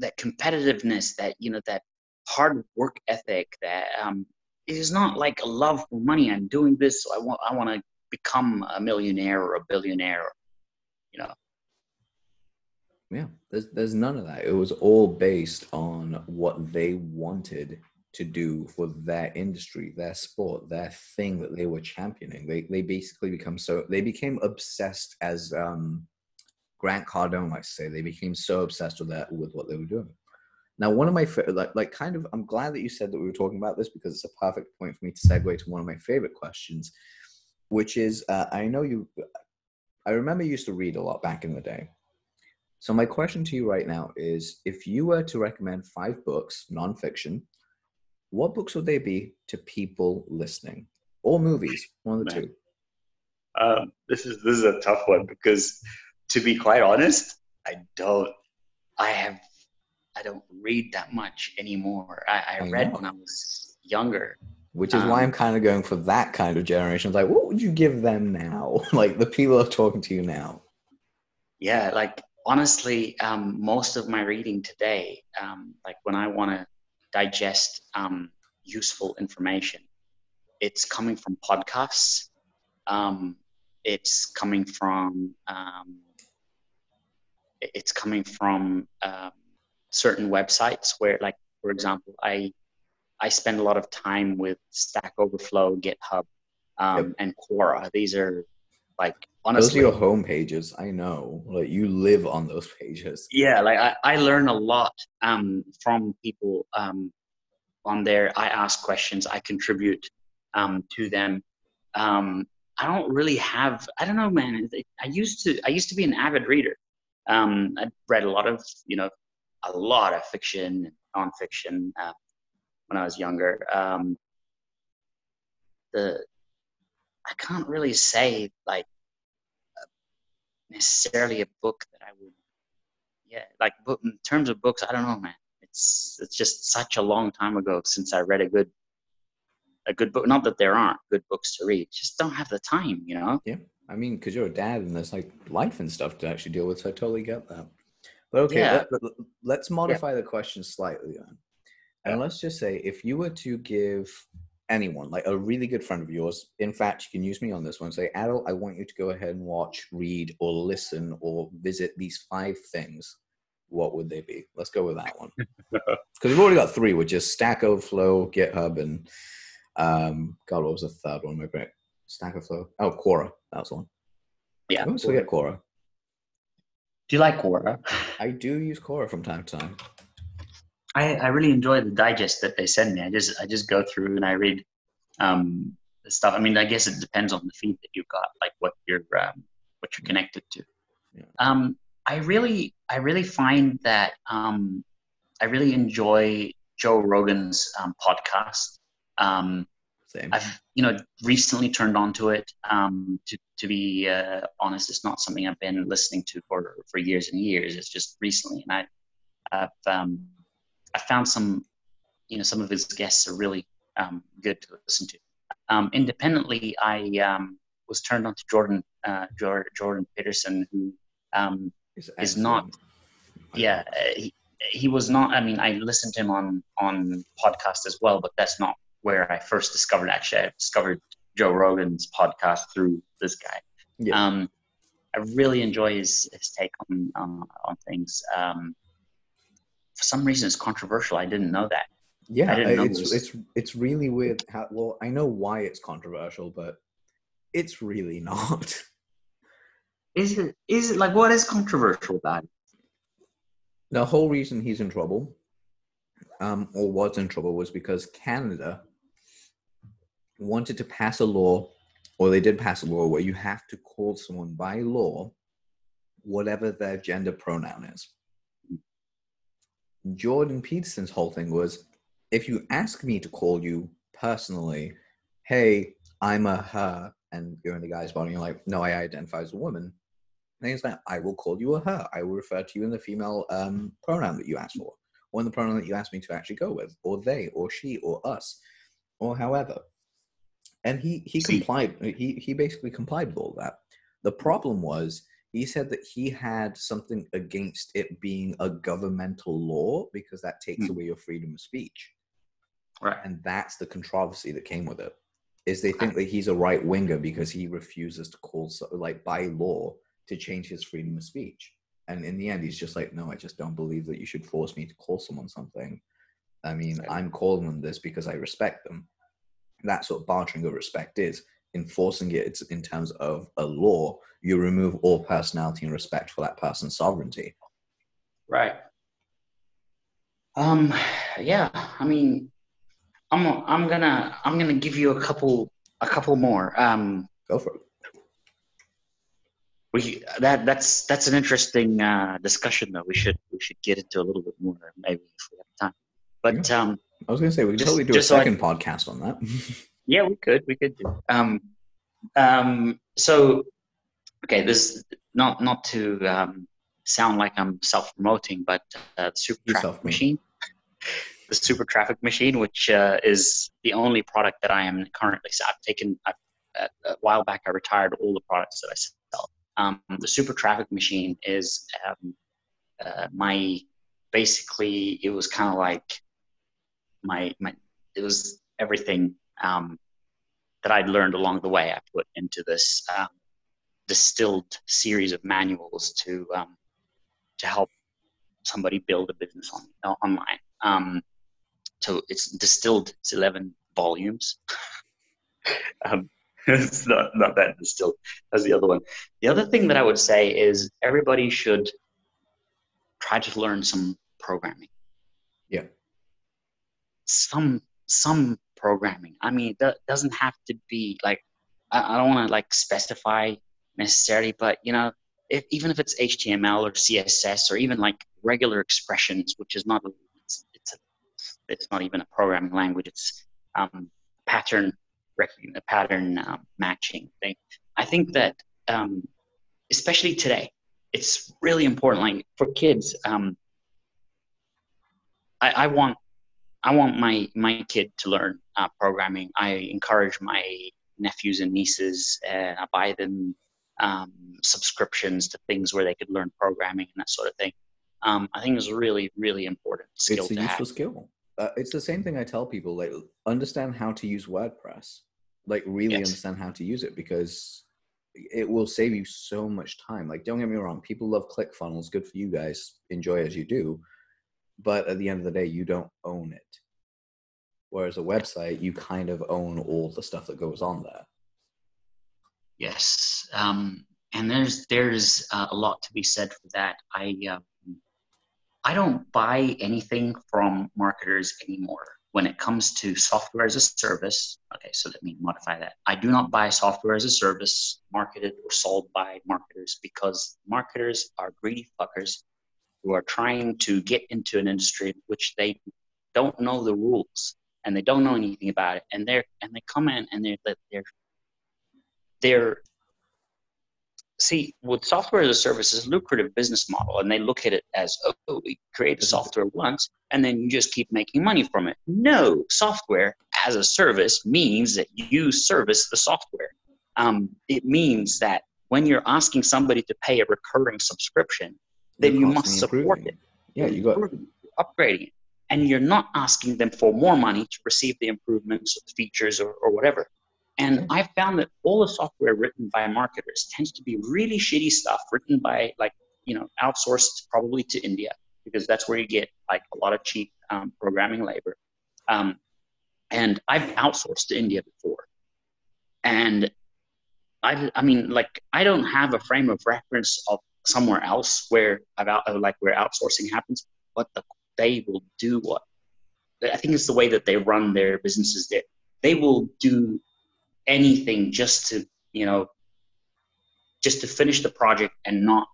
that competitiveness, that you know, that hard work ethic. That um, it is not like a love for money. I'm doing this, so I want I want to become a millionaire or a billionaire. You know. Yeah, there's there's none of that. It was all based on what they wanted to do for their industry, their sport, their thing that they were championing. They they basically become so they became obsessed as um, Grant Cardone likes to say. They became so obsessed with that with what they were doing. Now, one of my like like kind of I'm glad that you said that we were talking about this because it's a perfect point for me to segue to one of my favorite questions, which is uh, I know you. I remember you used to read a lot back in the day. So my question to you right now is: If you were to recommend five books, nonfiction, what books would they be to people listening or movies one of the Man. two um, this is this is a tough one because to be quite honest i don't i have i don't read that much anymore i, I, I read know. when i was younger which is um, why i'm kind of going for that kind of generation it's like what would you give them now (laughs) like the people are talking to you now yeah like honestly um, most of my reading today um, like when i want to digest um, useful information. It's coming from podcasts. Um, it's coming from um, it's coming from um, certain websites where, like for example, I I spend a lot of time with Stack Overflow, GitHub, um, yep. and Quora. These are like honestly, those are your home pages. I know, like you live on those pages. Yeah, like I, I learn a lot um, from people um, on there. I ask questions. I contribute um, to them. Um, I don't really have. I don't know, man. I used to. I used to be an avid reader. Um, I read a lot of, you know, a lot of fiction, and nonfiction uh, when I was younger. Um, the I can't really say like necessarily a book that I would, yeah, like book, in terms of books. I don't know, man it's it's just such a long time ago since I read a good a good book. Not that there aren't good books to read, just don't have the time, you know. Yeah, I mean, because you're a dad and there's like life and stuff to actually deal with, so I totally get that. But okay, yeah. let, us modify yeah. the question slightly then, and let's just say if you were to give anyone, like a really good friend of yours, in fact, you can use me on this one. Say, Adil, I want you to go ahead and watch, read, or listen, or visit these five things what would they be? Let's go with that one. (laughs) Because we've already got three, which is Stack Overflow, GitHub, and um, God, what was the third one? My great. Stack Overflow. Oh, Quora. That was one. Yeah. I we get Quora. Do you like Quora? I do use Quora from time to time. I, I really enjoy the digest that they send me. I just I just go through and I read um, the stuff. I mean, I guess it depends on the feed that you've got, like what you're um, what you're connected to. Yeah. Um, I really, I really find that um, I really enjoy Joe Rogan's um, podcast. Um, Same. I've, you know, recently turned onto it. Um, to to be uh, honest, it's not something I've been listening to for for years and years. It's just recently, and I, I've um, I found some, you know, some of his guests are really um, good to listen to. Um, independently, I um, was turned on to Jordan uh, Jordan Peterson, who um, is not yeah he, he was not i mean i listened to him on on podcast as well but that's not where i first discovered actually i discovered joe rogan's podcast through this guy yeah. um i really enjoy his his take on on, on things um for some reason it's controversial i didn't know that yeah it's it it's it's really weird how well i know why it's controversial but it's really (laughs) not Is it? Is it like what is controversial about it? The whole reason he's in trouble, um, or was in trouble, was because Canada wanted to pass a law, or they did pass a law where you have to call someone by law whatever their gender pronoun is. Jordan Peterson's whole thing was if you ask me to call you personally, hey, I'm a her, and you're in the guy's body, you're like, no, I identify as a woman. And he's like, I will call you a her. I will refer to you in the female um, pronoun that you asked for, or in the pronoun that you asked me to actually go with, or they, or she, or us, or however. And he he complied. He he basically complied with all that. The problem was he said that he had something against it being a governmental law because that takes mm. away your freedom of speech. Right. And that's the controversy that came with it. Is they think that he's a right winger because he refuses to call so, like by law to change his freedom of speech. And in the end, he's just like, no, I just don't believe that you should force me to call someone something. I mean, right. I'm calling them this because I respect them. That's what bartering of respect is enforcing it in terms of a law, you remove all personality and respect for that person's sovereignty. Right. Um. Yeah. I mean, I'm. I'm gonna. I'm gonna give you a couple. A couple more. Um. Go for it. We that that's that's an interesting uh, discussion though. We should we should get into a little bit more maybe if we have time. But yeah. um, I was gonna say we could totally do a second I, podcast on that. (laughs) Yeah, we could. We could do. Um, um, so, okay, this not not to um, sound like I'm self promoting, but uh, the super traffic machine, the super traffic machine, which uh, is the only product that I am currently. So I've taken I've, uh, a while back. I retired all the products that I sell. Um, the super traffic machine is um, uh, my basically. It was kind of like my my. It was everything um, that I'd learned along the way. I put into this um, distilled series of manuals to um, to help somebody build a business on online. Um, so it's distilled. It's eleven volumes. (laughs) Um, (laughs) it's not not that distilled as the other one. The other thing that I would say is everybody should try to learn some programming. Yeah. Some some programming. I mean, that doesn't have to be like I, don't want to like specify necessarily, but you know, if, even if it's HTML or CSS or even like regular expressions, which is not it's it's, a, it's not even a programming language. It's um, pattern a pattern um, matching thing. I think that um, especially today, it's really important. Like for kids, um, I, I want I want my my kid to learn uh, programming. I encourage my nephews and nieces. Uh, I buy them um, subscriptions to things where they could learn programming and that sort of thing. Um, I think it's a really really important skill. It's a useful have. skill. Uh, it's the same thing I tell people: like understand how to use WordPress. Like really yes. understand how to use it because it will save you so much time. Like don't get me wrong, people love ClickFunnels. Good for you guys. Enjoy as you do but at the end of the day, you don't own it. Whereas a website, you kind of own all the stuff that goes on there. Yes, um, and there's there's uh, a lot to be said for that. I uh, I don't buy anything from marketers anymore when it comes to software as a service. Okay, so let me modify that. I do not buy software as a service marketed or sold by marketers because marketers are greedy fuckers who are trying to get into an industry which they don't know the rules and they don't know anything about it. And they're and they come in and they're they're they're see with software as a service is a lucrative business model and they look at it as oh we create a software once and then you just keep making money from it. No software as a service means that you service the software. Um, it means that when you're asking somebody to pay a recurring subscription then you must support it. Yeah, you got upgrading it. And you're not asking them for more money to receive the improvements or the features or, or whatever. And I found that all the software written by marketers tends to be really shitty stuff written by like, you know, outsourced probably to India because that's where you get like a lot of cheap um, programming labor. Um, and I've outsourced to India before. And I, I mean, like, I don't have a frame of reference of somewhere else where about like where outsourcing happens, what the, they will do what I think it's the way that they run their businesses. that they will do anything just to you know just to finish the project and not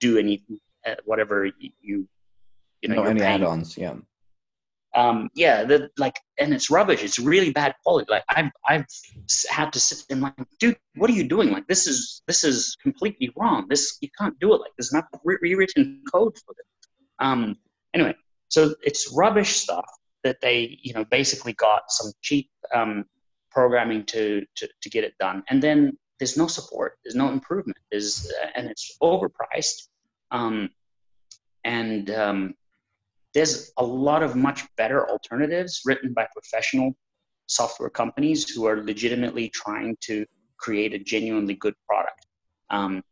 do any uh, whatever you you, you know no, any add-ons, yeah. Um, yeah, the like, and it's rubbish. It's really bad quality. Like I've I've had to sit and like, dude, what are you doing? Like this is this is completely wrong. This you can't do it like there's Not re- rewritten code for it. Um, anyway, so it's rubbish stuff that they you know basically got some cheap um, programming to, to to get it done, and then there's no support. There's no improvement. There's uh, and it's overpriced. Um, and um, there's a lot of much better alternatives written by professional software companies who are legitimately trying to create a genuinely good product. Um,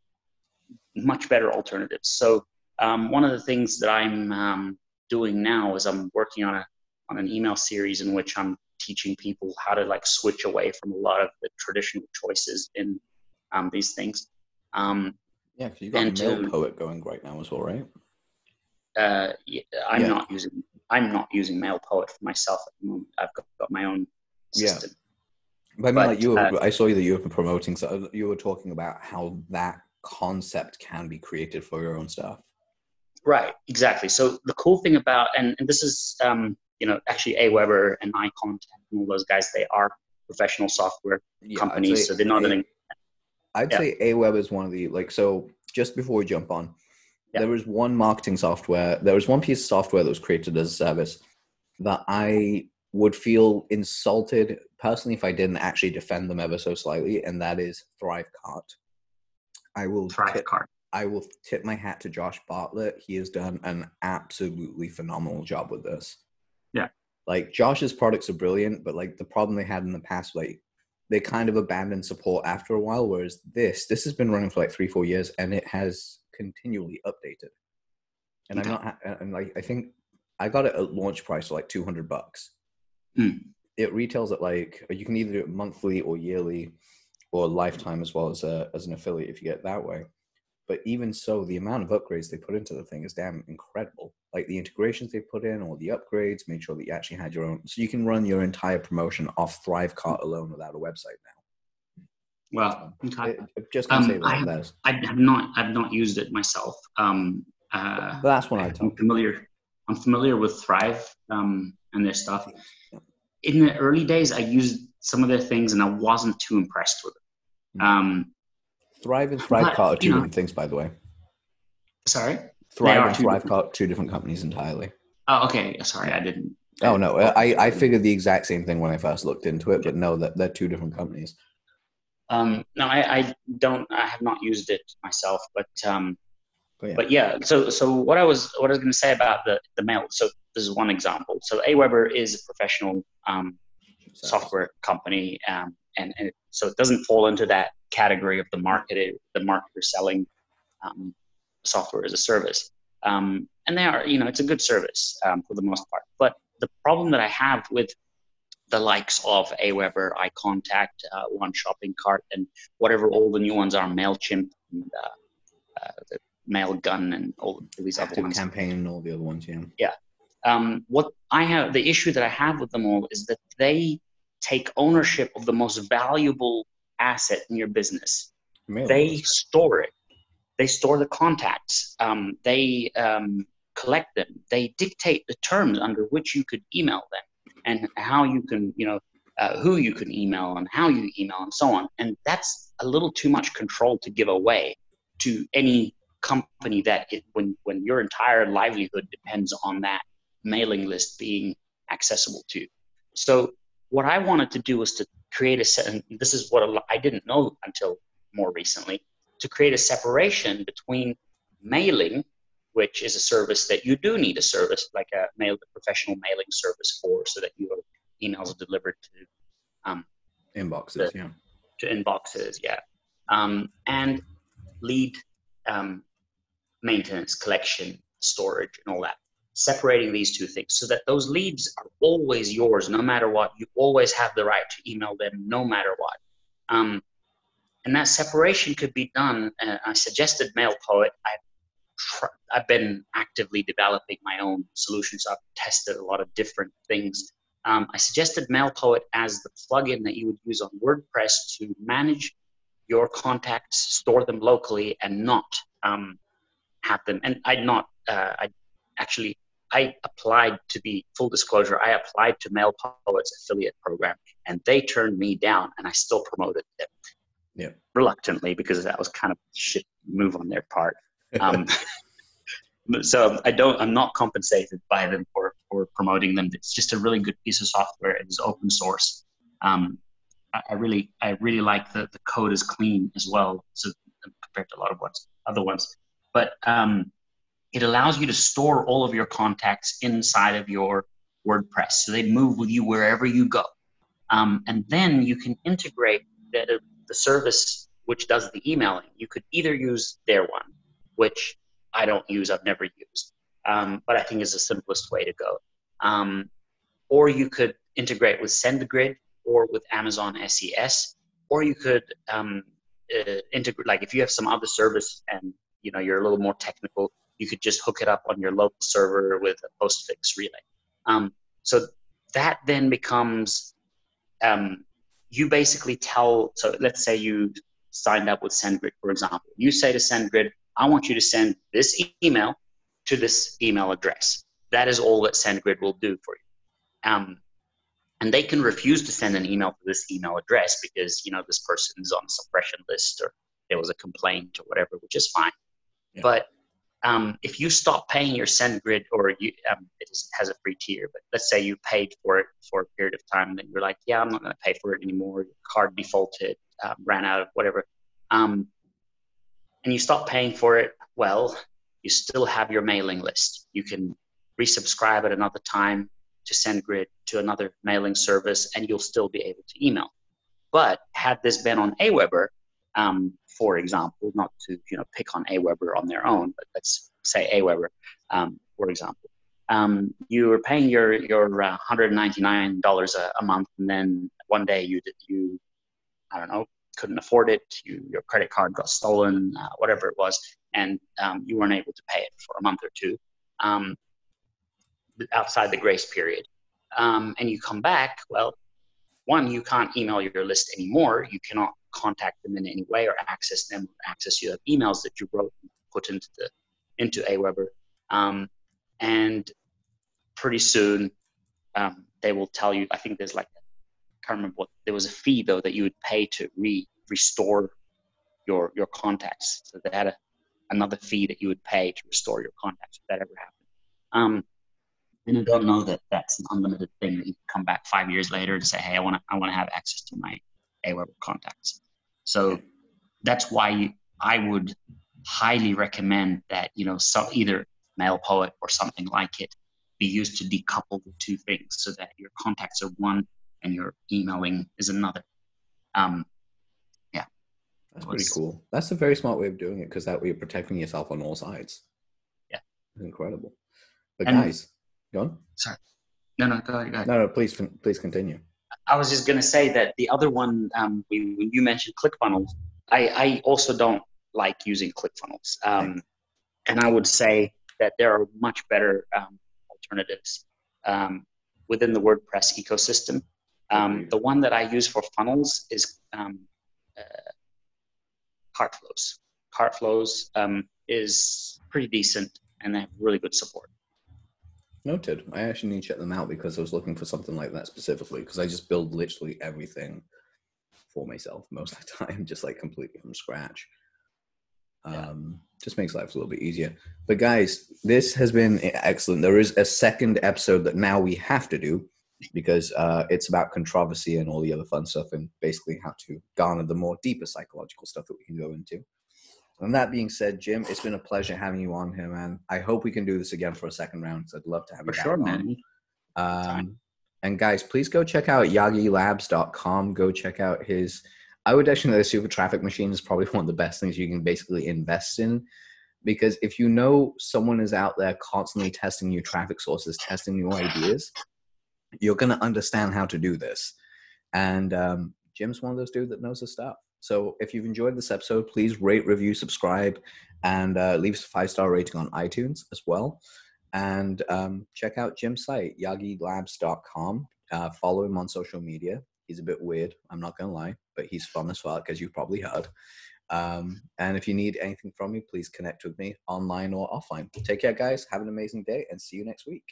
much better alternatives. So um, one of the things that I'm um, doing now is I'm working on a on an email series in which I'm teaching people how to like switch away from a lot of the traditional choices in um, these things. Um, Yeah, because you've got Mail to- Poet going right now as well, right? Uh, I'm Yeah. not using I'm not using MailPoet for myself at the moment. I've got, got my own Yeah. system. But I mean, But, like you, were, uh, I saw you that you were promoting. So you were talking about how that concept can be created for your own stuff. Right, exactly. So the cool thing about and, and this is um, you know actually Aweber and iContact and all those guys they are professional software Yeah, companies, so they're not A- an I'd Yeah. say Aweber is one of the like. So just before we jump on, Yeah. there was one marketing software. There was one piece of software that was created as a service that I would feel insulted personally if I didn't actually defend them ever so slightly, and that is Thrivecart. I will Thrive tip, card. I will tip my hat to Josh Bartlett. He has done an absolutely phenomenal job with this. Yeah. Like Josh's products are brilliant, but like the problem they had in the past, like they kind of abandoned support after a while. Whereas this, this has been running for like three, four years, and it has continually updated. And I'm not, and like I think I got it at launch price for like two hundred bucks. Hmm. It retails at like you can either do it monthly or yearly, or lifetime as well as a as an affiliate if you get it that way. But even so, the amount of upgrades they put into the thing is damn incredible. Like the integrations they put in, all the upgrades, made sure that you actually had your own. So you can run your entire promotion off Thrivecart alone without a website now. Well, okay. It, just Um, say that. I have- that's, I have not I've not used it myself. Um, uh, the last one I I'm familiar. I'm familiar with Thrive um, and their stuff. In the early days, I used some of their things, and I wasn't too impressed with it. Mm. Um, Thrive and Thrive are two know- different things, by the way. sorry. Thrive are and two different- two different companies entirely. Oh, okay. Sorry, I didn't. Oh no, I I figured the exact same thing when I first looked into it, but no, that they're two different companies. Um, no, I, I don't. I have not used it myself, but um, But yeah, but yeah. So so what I was what I was going to say about the the mail. So this is one example. So Aweber is a professional um, So- software company, um, and, and it, so it doesn't fall into that category of the market, the marketer selling um, software as a service. Um, and they are, you know, it's a good service um, for the most part. But the problem that I have with the likes of Aweber, iContact, uh, One Shopping Cart, and whatever all the new ones are, Mailchimp, and uh, uh, the Mailgun, and all these other ones campaign and all the other ones, yeah. um, what I have, the issue that I have with them all is that they take ownership of the most valuable asset in your business. They store it. They store the contacts. Um, they um, collect them. They dictate the terms under which you could email them and how you can, you know, uh, who you can email and how you email and so on. And that's a little too much control to give away to any company that it, when when your entire livelihood depends on that mailing list being accessible to. you. So what I wanted to do was to create a set. And this is what I didn't know until more recently to create a separation between mailing, which is a service that you do need a service like a mail, professional mailing service for, so that your emails are delivered to um, Inboxes, the- yeah. to inboxes, yeah, um, and lead um, maintenance, collection, storage, and all that. Separating these two things so that those leads are always yours, no matter what. You always have the right to email them, no matter what. Um, and that separation could be done. Uh, I suggested MailPoet. I've tr- I've been actively developing my own solutions. I've tested a lot of different things. Um, I suggested MailPoet as the plugin that you would use on WordPress to manage your contacts, store them locally, and not um, have them, and I'd not. Uh, I actually I applied to be full disclosure. I applied to Mail Poets affiliate program, and they turned me down, and I still promoted them. Yeah. Reluctantly, because that was kind of shit move on their part. Um, so I don't. I'm not compensated by them for for promoting them. It's just a really good piece of software. It's open source. Um, I, I really I really like the the code is clean as well. So compared to a lot of ones other ones, but um, it allows you to store all of your contacts inside of your WordPress. So they move with you wherever you go. Um, and then you can integrate the, the service which does the emailing. You could either use their one, which I don't use, I've never used, um, but I think is the simplest way to go. Um, or you could integrate with SendGrid or with Amazon SES, or you could um, uh, integrate, like if you have some other service and you know you're a little more technical, you could just hook it up on your local server with a postfix relay. Um, so that then becomes um, you basically tell. So let's say you signed up with SendGrid, for example. You say to SendGrid, "I want you to send this email to this email address." That is all that SendGrid will do for you. Um, and they can refuse to send an email to this email address because you know this person is on a suppression list or there was a complaint or whatever, which is fine. Yeah. But um, if you stop paying your SendGrid or you, um, it has a free tier, but let's say you paid for it for a period of time and then you're like, yeah, I'm not going to pay for it anymore. Your card defaulted, um, ran out of whatever. Um, and you stop paying for it, well, you still have your mailing list. You can resubscribe at another time to SendGrid to another mailing service and you'll still be able to email. But had this been on Aweber, um, for example, not to you know pick on Aweber on their own, but let's say Aweber, um, for example, um, you were paying your your uh, $199 a, a, month, and then one day you you I don't know couldn't afford it, you, your credit card got stolen, uh, whatever it was, and um, you weren't able to pay it for a month or two um, outside the grace period, um, and you come back, well, one you can't email your list anymore. You cannot contact them in any way or access them access your emails that you wrote and put into the into Aweber. Um, and pretty soon um, they will tell you. I think there's like can't remember what there was a fee though that you would pay to re restore your your contacts. So they had a, another fee that you would pay to restore your contacts if that ever happened. Um, and I don't know that that's an unlimited thing that you can come back five years later and say, hey, I want to I want to have access to my Aweber contacts. So that's why I would highly recommend that you know some either MailPoet or something like it be used to decouple the two things so that your contacts are one and your emailing is another. Um, yeah, that's pretty cool. That's a very smart way of doing it because that way you're protecting yourself on all sides. Yeah, it's incredible. But and, guys, go on. Sorry, no, no, go ahead. Go ahead. No, no, please, please continue. I was just going to say that the other one, um, when you mentioned ClickFunnels, I, I also don't like using ClickFunnels. Um, and I would say that there are much better um, alternatives um, within the WordPress ecosystem. Um, the one that I use for funnels is um, uh, Cartflows. Cartflows um, is pretty decent and they have really good support. Noted. I actually need to check them out because I was looking for something like that specifically because I just build literally everything for myself most of the (laughs) time, just like completely from scratch. Yeah. Um, just makes life a little bit easier. But guys, this has been excellent. There is a second episode that now we have to do because uh, it's about controversy and all the other fun stuff and basically how to garner the more deeper psychological stuff that we can go into. And that being said, Jim, it's been a pleasure having you on here, man. I hope we can do this again for a second round because I'd love to have for you. sure, man. Um, and guys, please go check out yaghilabs.com. Go check out his. I would actually say the super traffic machine is probably (laughs) one of the best things you can basically invest in because if you know someone is out there constantly testing new traffic sources, testing new ideas, you're going to understand how to do this. And um, Jim's one of those dudes that knows the stuff. So if you've enjoyed this episode, please rate, review, subscribe, and uh, leave us a five star rating on iTunes as well. And um, check out Jim's site, yaghilabs.com. Uh, follow him on social media. He's a bit weird, I'm not going to lie, but he's fun as fuck, as you've probably heard. Um, and if you need anything from me, please connect with me online or offline. Take care, guys. Have an amazing day and see you next week.